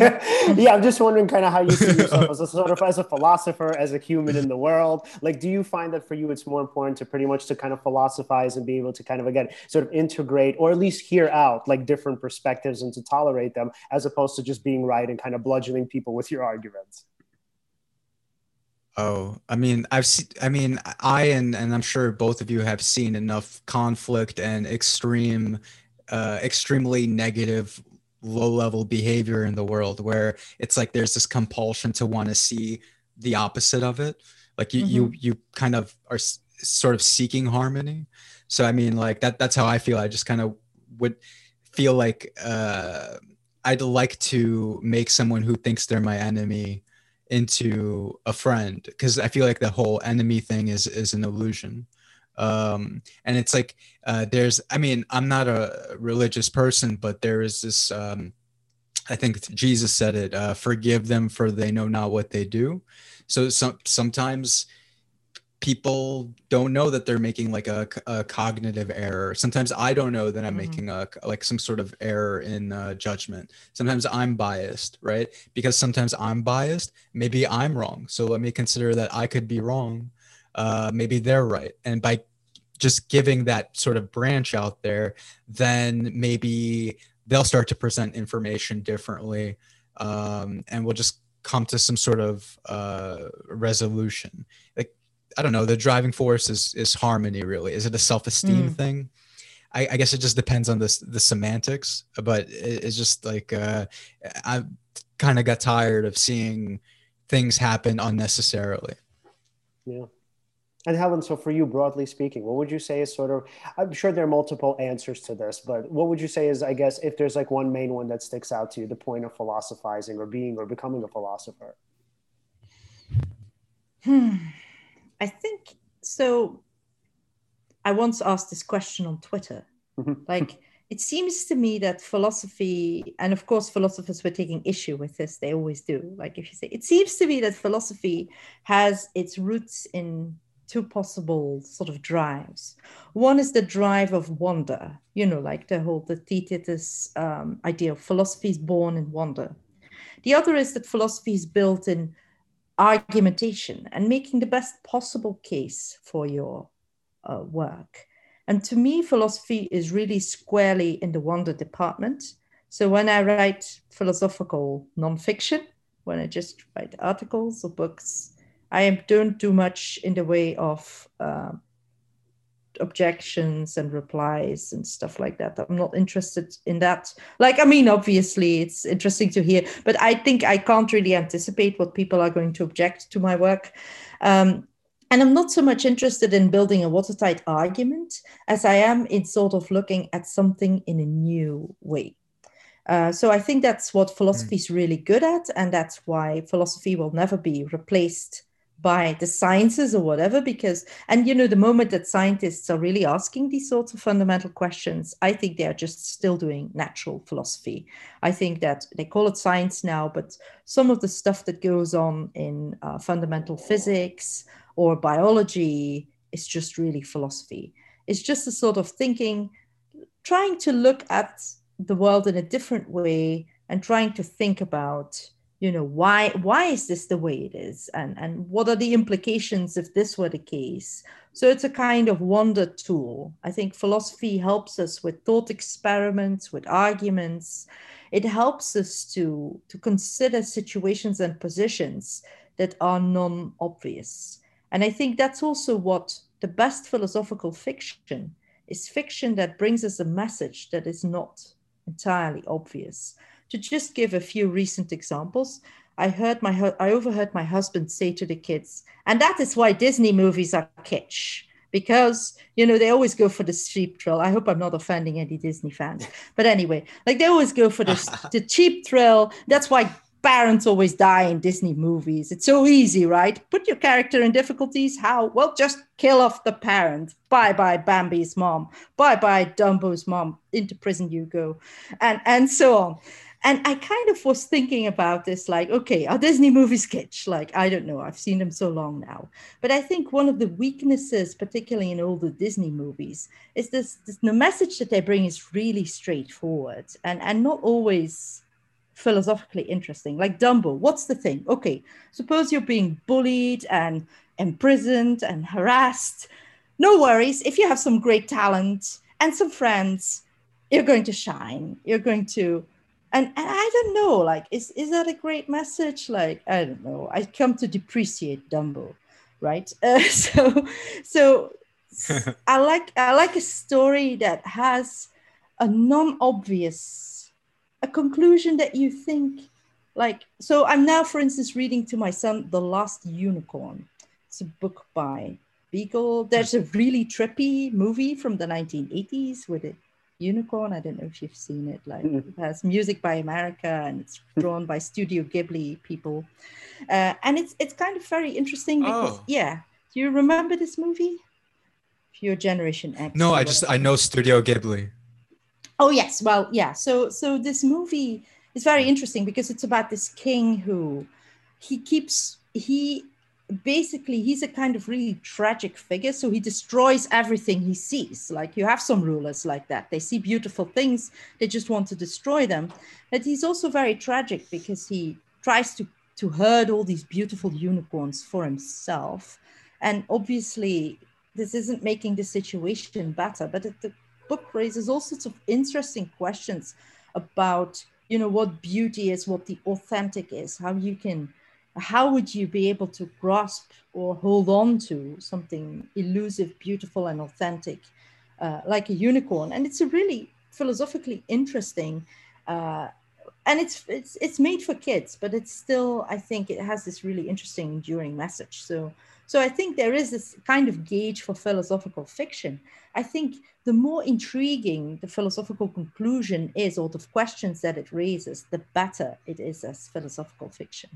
Yeah i'm just wondering kind of how you see yourself as a sort of as a philosopher as a human in the world. Like do you find that for you it's more important to pretty much to kind of philosophize and be able to kind of again sort of integrate or at least hear out like different perspectives and to tolerate them as opposed to just being right and kind of bludgeoning people with your arguments? Oh, I mean, I've seen, I mean, I and and I'm sure both of you have seen enough conflict and extreme, uh, extremely negative low level behavior in the world where it's like there's this compulsion to want to see the opposite of it. Like you mm-hmm. you you kind of are s- sort of seeking harmony. So i mean like that that's how i feel. I just kind of would feel like uh i'd like to make someone who thinks they're my enemy into a friend because i feel like the whole enemy thing is is an illusion um, and it's like uh, there's i mean i'm not a religious person but there is this um, i think jesus said it uh, forgive them for they know not what they do. So some sometimes people don't know that they're making like a, a cognitive error. Sometimes i don't know that i'm mm-hmm. making a like some sort of error in uh, judgment. Sometimes i'm biased right? Because sometimes i'm biased maybe i'm wrong. So let me consider that i could be wrong uh, maybe they're right. And by just giving that sort of branch out there, then maybe they'll start to present information differently, um, and we'll just come to some sort of uh, resolution. Like I don't know, the driving force is is harmony. Really, is it a self esteem mm. thing? I, I, guess it just depends on the the semantics, but it, it's just like uh, I kind of got tired of seeing things happen unnecessarily. Yeah. And Helen, so for you, broadly speaking, what would you say is sort of, I'm sure there are multiple answers to this, but what would you say is, I guess, if there's like one main one that sticks out to you, the point of philosophizing or being or becoming a philosopher? Hmm. I think so. I once asked this question on Twitter. Mm-hmm. Like, it seems to me that philosophy, and of course, philosophers were taking issue with this, they always do. Like, if you say, it seems to me that philosophy has its roots in two possible sort of drives. One is the drive of wonder, you know, like the whole the Theaetetus um, idea of philosophy is born in wonder. The other is that philosophy is built in argumentation and making the best possible case for your uh, work. And to me, philosophy is really squarely in the wonder department. So when I write philosophical nonfiction, when I just write articles or books, I don't do much in the way of uh, objections and replies and stuff like that. I'm not interested in that. Like, I mean, obviously, it's interesting to hear, but I think I can't really anticipate what people are going to object to my work. Um, and I'm not so much interested in building a watertight argument as I am in sort of looking at something in a new way. Uh, so I think that's what philosophy is really good at, and that's why philosophy will never be replaced by the sciences or whatever because and you know the moment that scientists are really asking these sorts of fundamental questions i think they are just still doing natural philosophy. I think that they call it science now but some of the stuff that goes on in uh, fundamental physics or biology is just really philosophy. It's just a sort of thinking trying to look at the world in a different way and trying to think about you know why why is this the way it is? And and what are the implications if this were the case? So it's a kind of wonder tool. I think philosophy helps us with thought experiments with arguments. It helps us to to consider situations and positions that are non-obvious. And i think that's also what the best philosophical fiction is. Fiction that brings us a message that is not entirely obvious to just give a few recent examples, I heard my I overheard my husband say to the kids, and that is why Disney movies are kitsch because you know they always go for the cheap thrill. I hope I'm not offending any Disney fans, but anyway, like they always go for the the cheap thrill. That's why parents always die in Disney movies. It's so easy, right? Put your character in difficulties. How? Well, just kill off the parent. Bye bye Bambi's mom. Bye bye Dumbo's mom. Into prison you go, and and so on and I kind of was thinking about this like, okay, are Disney movies kitsch? Like, I don't know. I've seen them so long now. But I think one of the weaknesses, particularly in older Disney movies, is this, this the message that they bring is really straightforward and, and not always philosophically interesting. Like Dumbo, what's the thing? Okay, suppose you're being bullied and imprisoned and harassed. No worries. If you have some great talent and some friends, you're going to shine. You're going to and, and I don't know, like, is, is that a great message? Like, I don't know. I come to depreciate Dumbo, right? Uh, so, so I like I like a story that has a non-obvious, a conclusion that you think, like. So I'm now, for instance, reading to my son The Last Unicorn. It's a book by Beagle. There's a really trippy movie from the 1980s with it Unicorn. I don't know if you've seen it. Like mm. it has music by America and it's drawn by Studio Ghibli people, uh, and it's it's kind of very interesting because oh. yeah. Do you remember this movie? if you're Generation X. No, I just I know Studio Ghibli. Oh yes, well yeah. So so this movie is very interesting because it's about this king who he keeps he basically he's a kind of really tragic figure so he destroys everything he sees. Like you have some rulers like that. They see beautiful things they just want to destroy them. But he's also very tragic because he tries to to herd all these beautiful unicorns for himself. And obviously this isn't making the situation better but the book raises all sorts of interesting questions about you know what beauty is what the authentic is how you can how would you be able to grasp or hold on to something elusive, beautiful, and authentic, uh, like a unicorn? And it's a really philosophically interesting, uh, and it's it's it's made for kids, but it's still I think it has this really interesting, enduring message. So so I think there is this kind of gauge for philosophical fiction. I think the more intriguing the philosophical conclusion is, or the questions that it raises, the better it is as philosophical fiction.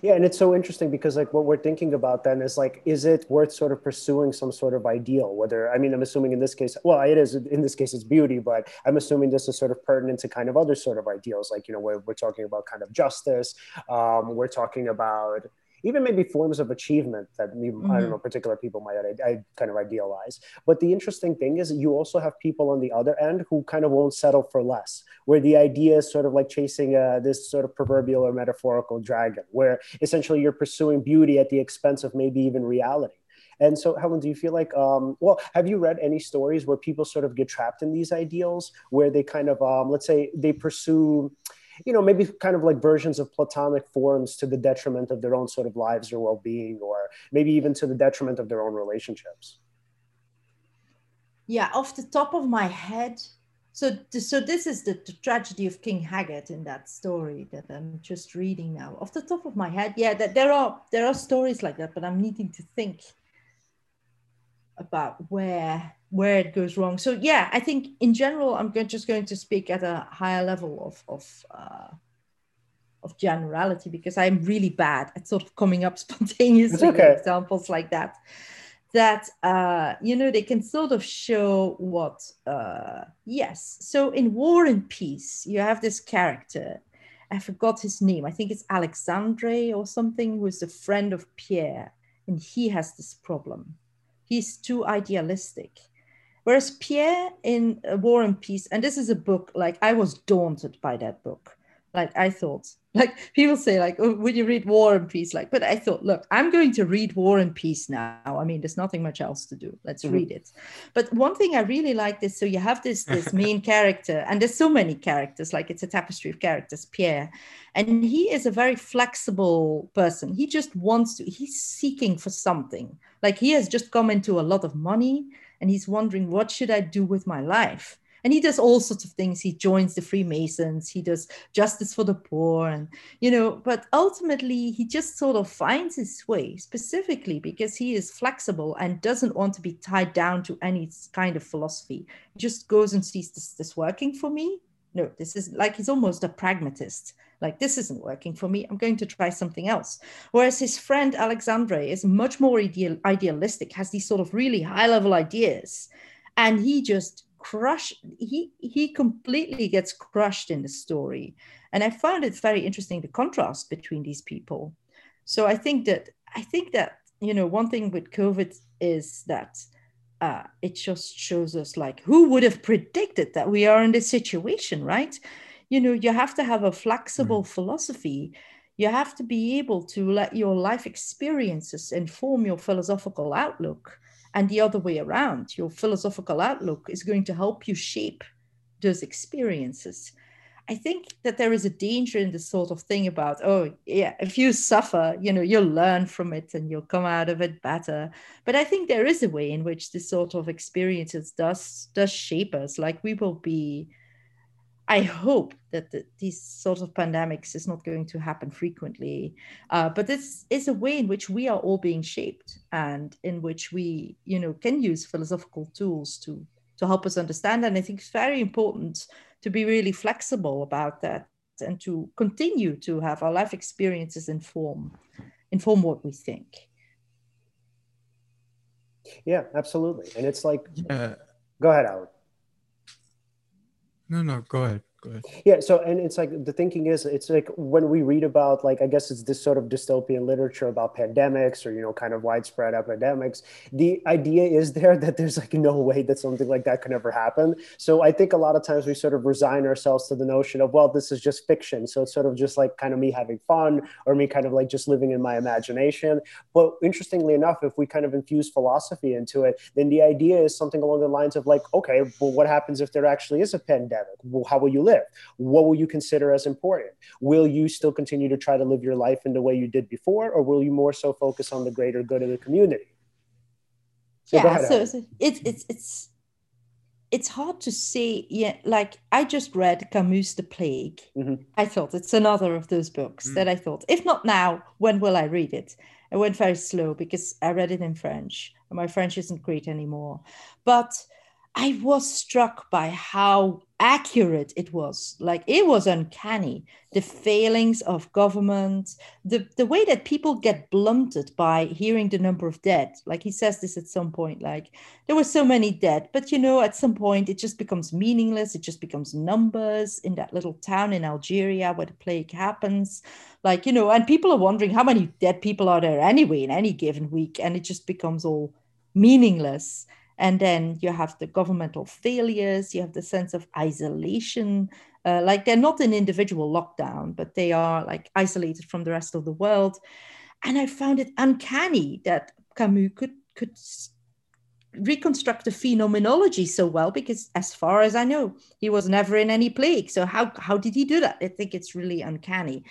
Yeah, and it's so interesting because like what we're thinking about then is like, is it worth sort of pursuing some sort of ideal? Whether I mean, I'm assuming in this case, well, it is in this case it's beauty, but I'm assuming this is sort of pertinent to kind of other sort of ideals, like you know, we're, we're talking about kind of justice. Um, we're talking about even maybe forms of achievement that mm-hmm. I don't mm-hmm. know particular people might I, I, kind of idealize. But the interesting thing is you also have people on the other end who kind of won't settle for less, where the idea is sort of like chasing uh, this sort of proverbial or metaphorical dragon, where essentially you're pursuing beauty at the expense of maybe even reality. And so, Helen, do you feel like, um, well, have you read any stories where people sort of get trapped in these ideals, where they kind of, um, let's say, they pursue you know, maybe kind of like versions of platonic forms to the detriment of their own sort of lives or well-being, or maybe even to the detriment of their own relationships. Yeah, off the top of my head, so so this is the, the, tragedy of King Haggard in that story that I'm just reading now. Off the top of my head, yeah, that there are there are stories like that, but I'm needing to think about where where it goes wrong. So yeah, I think in general, I'm just going to speak at a higher level of of uh, of generality because I'm really bad at sort of coming up spontaneously okay. with examples like that. That uh, you know they can sort of show what uh, yes. So in War and Peace, you have this character. I forgot his name. I think it's Alexandre or something, who is a friend of Pierre, and he has this problem. He's too idealistic Whereas Pierre in War and Peace, and this is a book like I was daunted by that book. Like I thought, like people say, like, oh, would you read War and Peace? Like, but I thought, look, I'm going to read War and Peace now. I mean, there's nothing much else to do. Let's mm-hmm. read it. But one thing I really like is so you have this this main character, and there's so many characters, like it's a tapestry of characters, Pierre. And he is a very flexible person. He just wants to, he's seeking for something. Like he has just come into a lot of money and he's wondering what should i do with my life? And he does all sorts of things. He joins the freemasons. He does justice for the poor and you know but ultimately he just sort of finds his way specifically because he is flexible and doesn't want to be tied down to any kind of philosophy. He just goes and sees this, this working for me no this is like he's almost a pragmatist. Like this isn't working for me. I'm going to try something else. Whereas his friend alexandre is much more ideal, idealistic has these sort of really high level ideas. And he just crush he he completely gets crushed in the story. And i found it very interesting the contrast between these people. So i think that i think that you know one thing with covid is that uh, it just shows us like who would have predicted that we are in this situation right? You know you have to have a flexible mm. philosophy. You have to be able to let your life experiences inform your philosophical outlook and the other way around. Your philosophical outlook is going to help you shape those experiences i think that there is a danger in this sort of thing about oh yeah if you suffer you know you'll learn from it and you'll come out of it better. But i think there is a way in which this sort of experiences does does shape us. Like we will be I hope that the, these sort of pandemics is not going to happen frequently, uh, but this is a way in which we are all being shaped, and in which we, you know, can use philosophical tools to to help us understand. And I think it's very important to be really flexible about that and to continue to have our life experiences inform inform what we think. Yeah, absolutely. And it's like, Yeah. go ahead, Alan. No, no, go ahead. Yeah. So, and it's like the thinking is, it's like when we read about, like, I guess it's this sort of dystopian literature about pandemics or, you know, kind of widespread epidemics. The idea is there that there's like no way that something like that could ever happen. So, I think a lot of times we sort of resign ourselves to the notion of, well, this is just fiction. So, it's sort of just like kind of me having fun or me kind of like just living in my imagination. But interestingly enough, if we kind of infuse philosophy into it, then the idea is something along the lines of like, okay, well, what happens if there actually is a pandemic? Well, how will you live? What will you consider as important? Will you still continue to try to live your life in the way you did before, or will you more so focus on the greater good of the community? So yeah, ahead, so, so it's it's it's it's hard to say. Yeah, like I just read Camus' The Plague. Mhm. I thought it's another of those books Mm. that I thought, if not now, when will I read it? I went very slow because I read it in French, and my French isn't great anymore. But I was struck by how accurate it was. Like it was uncanny. The failings of government, the, the way that people get blunted by hearing the number of dead. Like he says this at some point, like there were so many dead, but you know, at some point it just becomes meaningless. It just becomes numbers in that little town in Algeria where the plague happens. Like, you know, and people are wondering how many dead people are there anyway in any given week. And it just becomes all meaningless. And then you have the governmental failures, you have the sense of isolation. Uh, like they're not in individual lockdown, but they are like isolated from the rest of the world. And I found it uncanny that Camus could could reconstruct the phenomenology so well because as far as i know he was never in any plague so how how did he do that i think it's really uncanny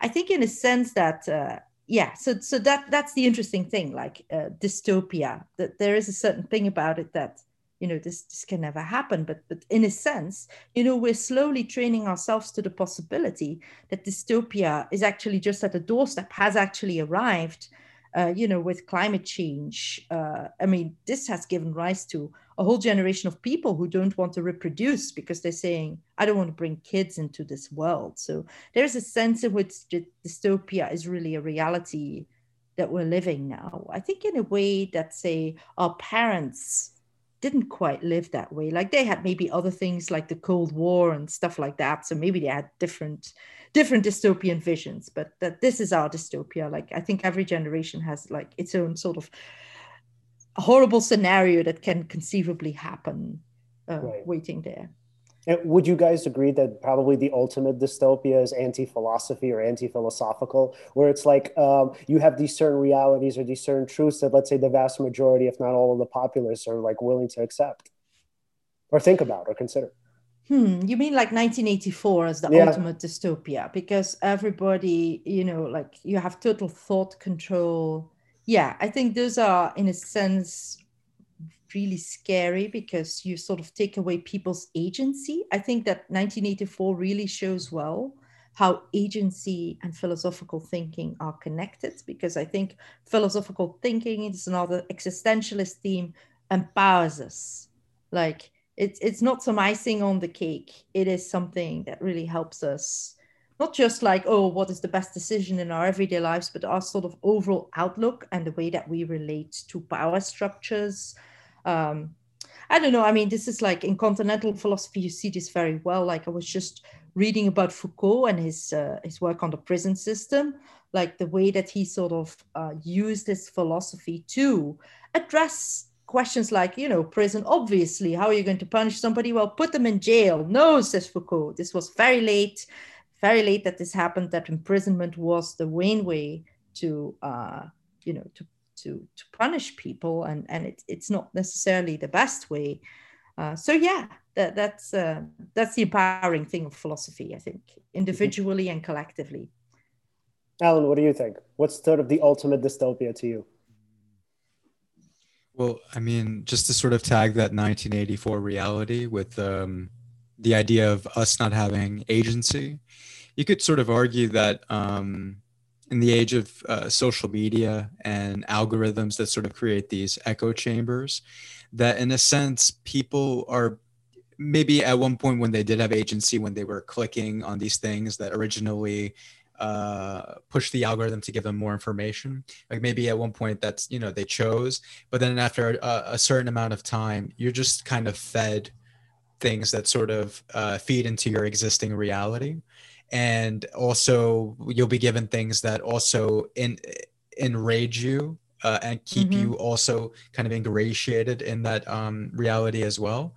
i think in a sense that uh, yeah so so that that's the interesting thing like uh, dystopia that there is a certain thing about it that you know this this can never happen but but in a sense you know we're slowly training ourselves to the possibility that dystopia is actually just at the doorstep has actually arrived uh, you know, with climate change. Uh, I mean, this has given rise to a whole generation of people who don't want to reproduce because they're saying, I don't want to bring kids into this world. So there's a sense in which dy- dystopia is really a reality that we're living now. I think, in a way that, say, our parents didn't quite live that way. Like they had maybe other things like the Cold War and stuff like that. So maybe they had different different dystopian visions, but that this is our dystopia. Like I think every generation has like its own sort of horrible scenario that can conceivably happen uh, Right. waiting there. And would you guys agree that probably the ultimate dystopia is anti-philosophy or anti-philosophical, where it's like um, you have these certain realities or these certain truths that, let's say, the vast majority, if not all of the populace, are like willing to accept or think about or consider? Hmm, you mean like 1984 as the Yeah. ultimate dystopia? Because everybody, you know, like you have total thought control. Yeah, I think those are, in a sense, really scary because you sort of take away people's agency. I think that 1984 really shows well how agency and philosophical thinking are connected because I think philosophical thinking is another existentialist theme empowers us. Like it's it's not some icing on the cake. It is something that really helps us not just like oh what is the best decision in our everyday lives but our sort of overall outlook and the way that we relate to power structures um, I don't know. I mean, this is like in continental philosophy, you see this very well. Like I was just reading about Foucault and his uh, his work on the prison system, like the way that he sort of uh, used his philosophy to address questions like, you know, prison. Obviously, how are you going to punish somebody? Well, put them in jail. No, says Foucault. This was very late, very late that this happened. That imprisonment was the main way to, uh, you know, to to to punish people and and it, it's not necessarily the best way uh, so yeah that, that's uh, that's the empowering thing of philosophy i think individually and collectively Alan, what do you think? What's sort of the ultimate dystopia to you? Well, I mean, just to sort of tag that 1984 reality with um, the idea of us not having agency, you could sort of argue that um, in the age of uh, social media and algorithms that sort of create these echo chambers, that in a sense, people are maybe at one point when they did have agency, when they were clicking on these things that originally uh, push the algorithm to give them more information. Like maybe at one point that's you know they chose, but then after a, a certain amount of time, you're just kind of fed things that sort of uh, feed into your existing reality, and also you'll be given things that also in, enrage you uh, and keep mm-hmm. you also kind of ingratiated in that um, reality as well.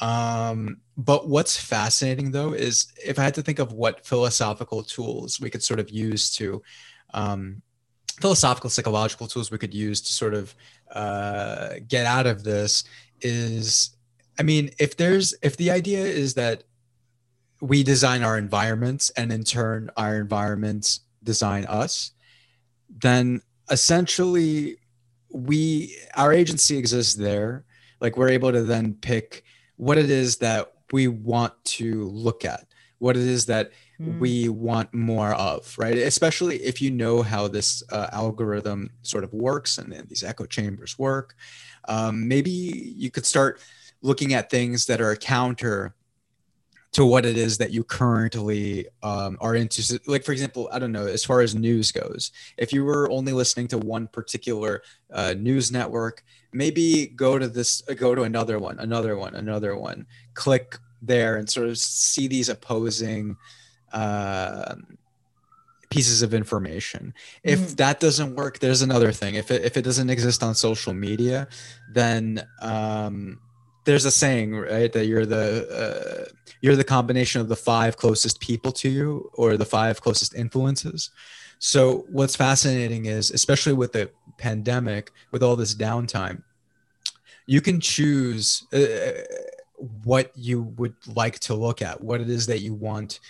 Um, but what's fascinating though is if I had to think of what philosophical tools we could sort of use to, um, philosophical psychological tools we could use to sort of uh, get out of this is, I mean, if there's if the idea is that we design our environments and in turn our environments design us, then essentially we our agency exists there. Like we're able to then pick what it is that we want to look at, what it is that mm. we want more of, right? Especially if you know how this uh, algorithm sort of works and, these echo chambers work. Um, maybe you could start looking at things that are counter to what it is that you currently um, are into. Like, for example, I don't know, as far as news goes, if you were only listening to one particular uh, news network, maybe go to this uh, go to another one another one another one click there and sort of see these opposing uh, pieces of information if mm-hmm. that doesn't work there's another thing if it, if it doesn't exist on social media then um, there's a saying right that you're the uh, you're the combination of the five closest people to you or the five closest influences. So what's fascinating is, especially with the pandemic, with all this downtime, you can choose uh, what you would like to look at, what it is that you want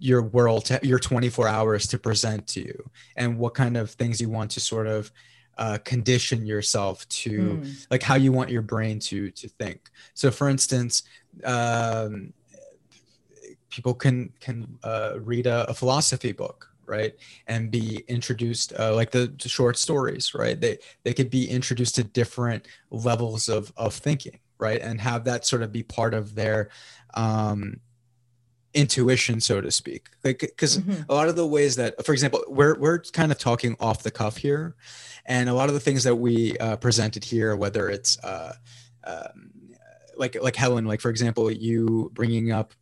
your world, to, your 24 hours to present to you, and what kind of things you want to sort of uh, condition yourself to, mm. like how you want your brain to to think. So, for instance. Um, people can can uh, read a, a philosophy book right and be introduced uh, like the, the, short stories right they they could be introduced to different levels of of thinking right and have that sort of be part of their um intuition so to speak like because mm-hmm. a lot of the ways that for example we're we're kind of talking off the cuff here and a lot of the things that we uh, presented here whether it's uh, um, like like helen like for example you bringing up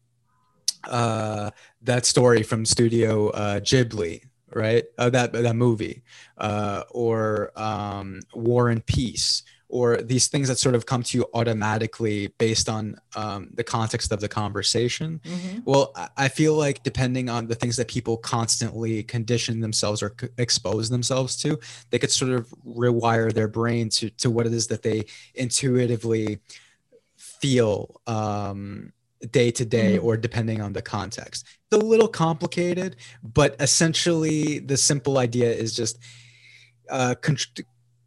uh, that story from Studio uh, Ghibli, right? Uh, that that movie, uh, or um, War and Peace, or these things that sort of come to you automatically based on um, the context of the conversation. Mm-hmm. Well, I feel like depending on the things that people constantly condition themselves or c- expose themselves to, they could sort of rewire their brain to to what it is that they intuitively feel um, day to day mm-hmm. or depending on the context. It's a little complicated, but essentially the simple idea is just uh,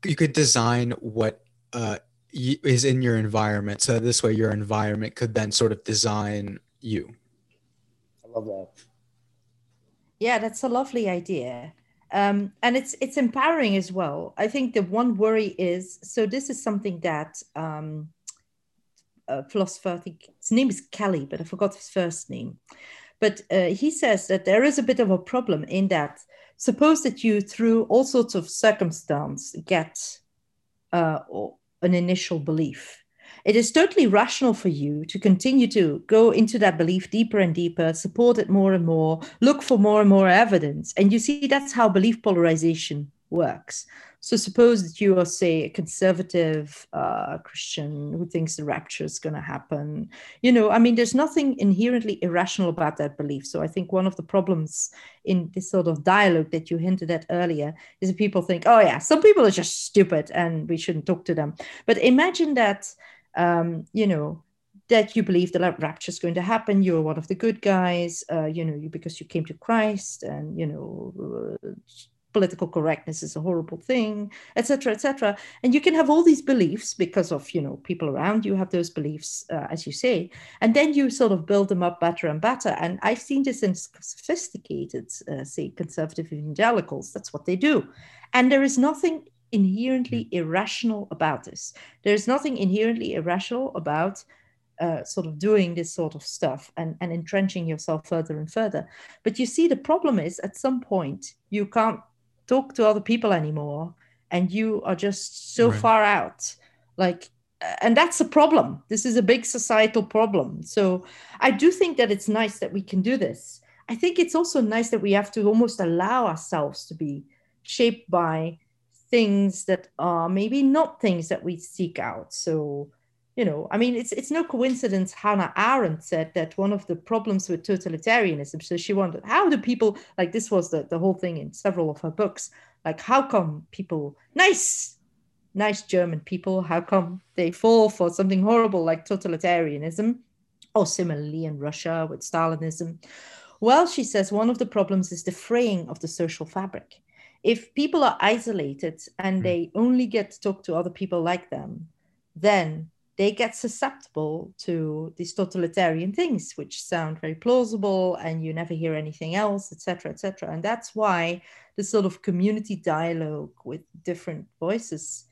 you could design what uh, is in your environment. So this way, your environment could then sort of design you. I love that. Yeah, that's a lovely idea. Um, and it's it's empowering as well. I think the one worry is so this is something that um, a philosopher, I think his name is Kelly, but I forgot his first name. But uh, he says that there is a bit of a problem in that suppose that you, through all sorts of circumstance, get uh, an initial belief. It is totally rational for you to continue to go into that belief deeper and deeper, support it more and more, look for more and more evidence. And you see, that's how belief polarization works. So suppose that you are, say, a conservative uh, Christian who thinks the rapture is going to happen. You know, I mean, there's nothing inherently irrational about that belief. So I think one of the problems in this sort of dialogue that you hinted at earlier is that people think, oh yeah, some people are just stupid and we shouldn't talk to them. But imagine that, um, you know, that you believe the rapture is going to happen. You're one of the good guys, uh, you know, you, because you came to Christ and, you know, political correctness is a horrible thing etc etc and you can have all these beliefs because of you know people around you have those beliefs uh, as you say and then you sort of build them up better and better. And i've seen this in sophisticated uh, say conservative evangelicals. That's what they do. And there is nothing inherently irrational about this. There's nothing inherently irrational about uh, sort of doing this sort of stuff and, and entrenching yourself further and further. But you see, the problem is at some point you can't talk to other people anymore and you are just so right. far out. Like, and that's a problem. This is a big societal problem. So I do think that it's nice that we can do this. I think it's also nice that we have to almost allow ourselves to be shaped by things that are maybe not things that we seek out. So, you know, I mean, it's it's no coincidence Hannah Arendt said that one of the problems with totalitarianism. So she wondered how do people like this was the, the whole thing in several of her books. Like, how come people nice, nice German people, how come they fall for something horrible like totalitarianism? Or similarly in Russia with Stalinism. Well, she says one of the problems is the fraying of the social fabric if people are isolated and mm. they only get to talk to other people like them, then they get susceptible to these totalitarian things, which sound very plausible, and you never hear anything else, etc., etc. And that's why the sort of community dialogue with different voices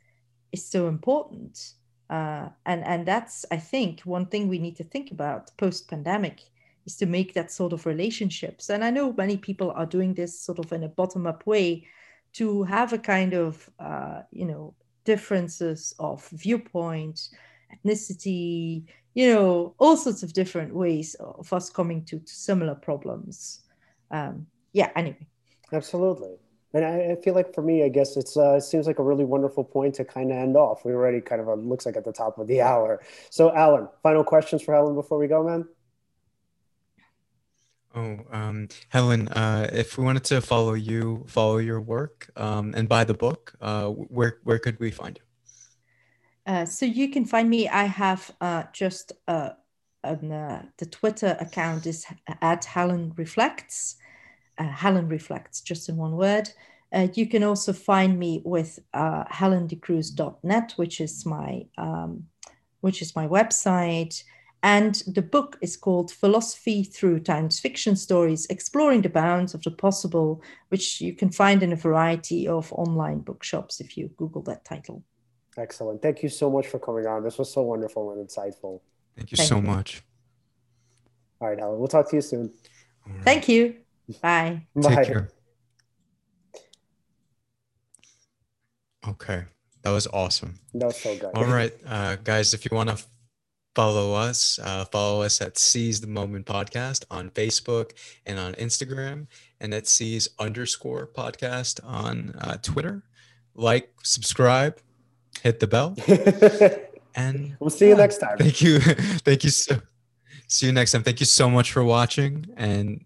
is so important. Uh, and and that's I think one thing we need to think about post pandemic is to make that sort of relationships. And I know many people are doing this sort of in a bottom up way to have a kind of uh, you know differences of viewpoint ethnicity you know all sorts of different ways of us coming to, to similar problems. Um, yeah anyway. Absolutely. And I, I, feel like for me i guess it's uh, it seems like a really wonderful point to kind of end off. We already kind of uh, looks like at the top of the hour. So alan final questions for helen before we go man Oh, um, Helen, uh, if we wanted to follow you, follow your work, um, and buy the book, uh, where where could we find you? Uh, so you can find me. I have uh, just uh, an, uh, the Twitter account is at Helen Reflects. Helen Reflects, just in one word. you can also find me with uh, helendecruz.net, which is my um, which is my website. And the book is called Philosophy Through Science Fiction Stories Exploring the Bounds of the Possible, which you can find in a variety of online bookshops if you Google that title. Excellent. Thank you so much for coming on. This was so wonderful and insightful. Thank you Thank so you. much. All right, Helen. We'll talk to you soon. Right. Thank you. Bye. Bye. Take care. Okay. That was awesome. That was so good. All right, uh, guys, if you want to follow us. Uh, follow us at Seize the Moment Podcast on Facebook and on Instagram, and at Seize underscore podcast on uh, Twitter. Like, subscribe, hit the bell, and we'll see you next time. Thank you. Thank you so. See you next time. Thank you so much for watching, and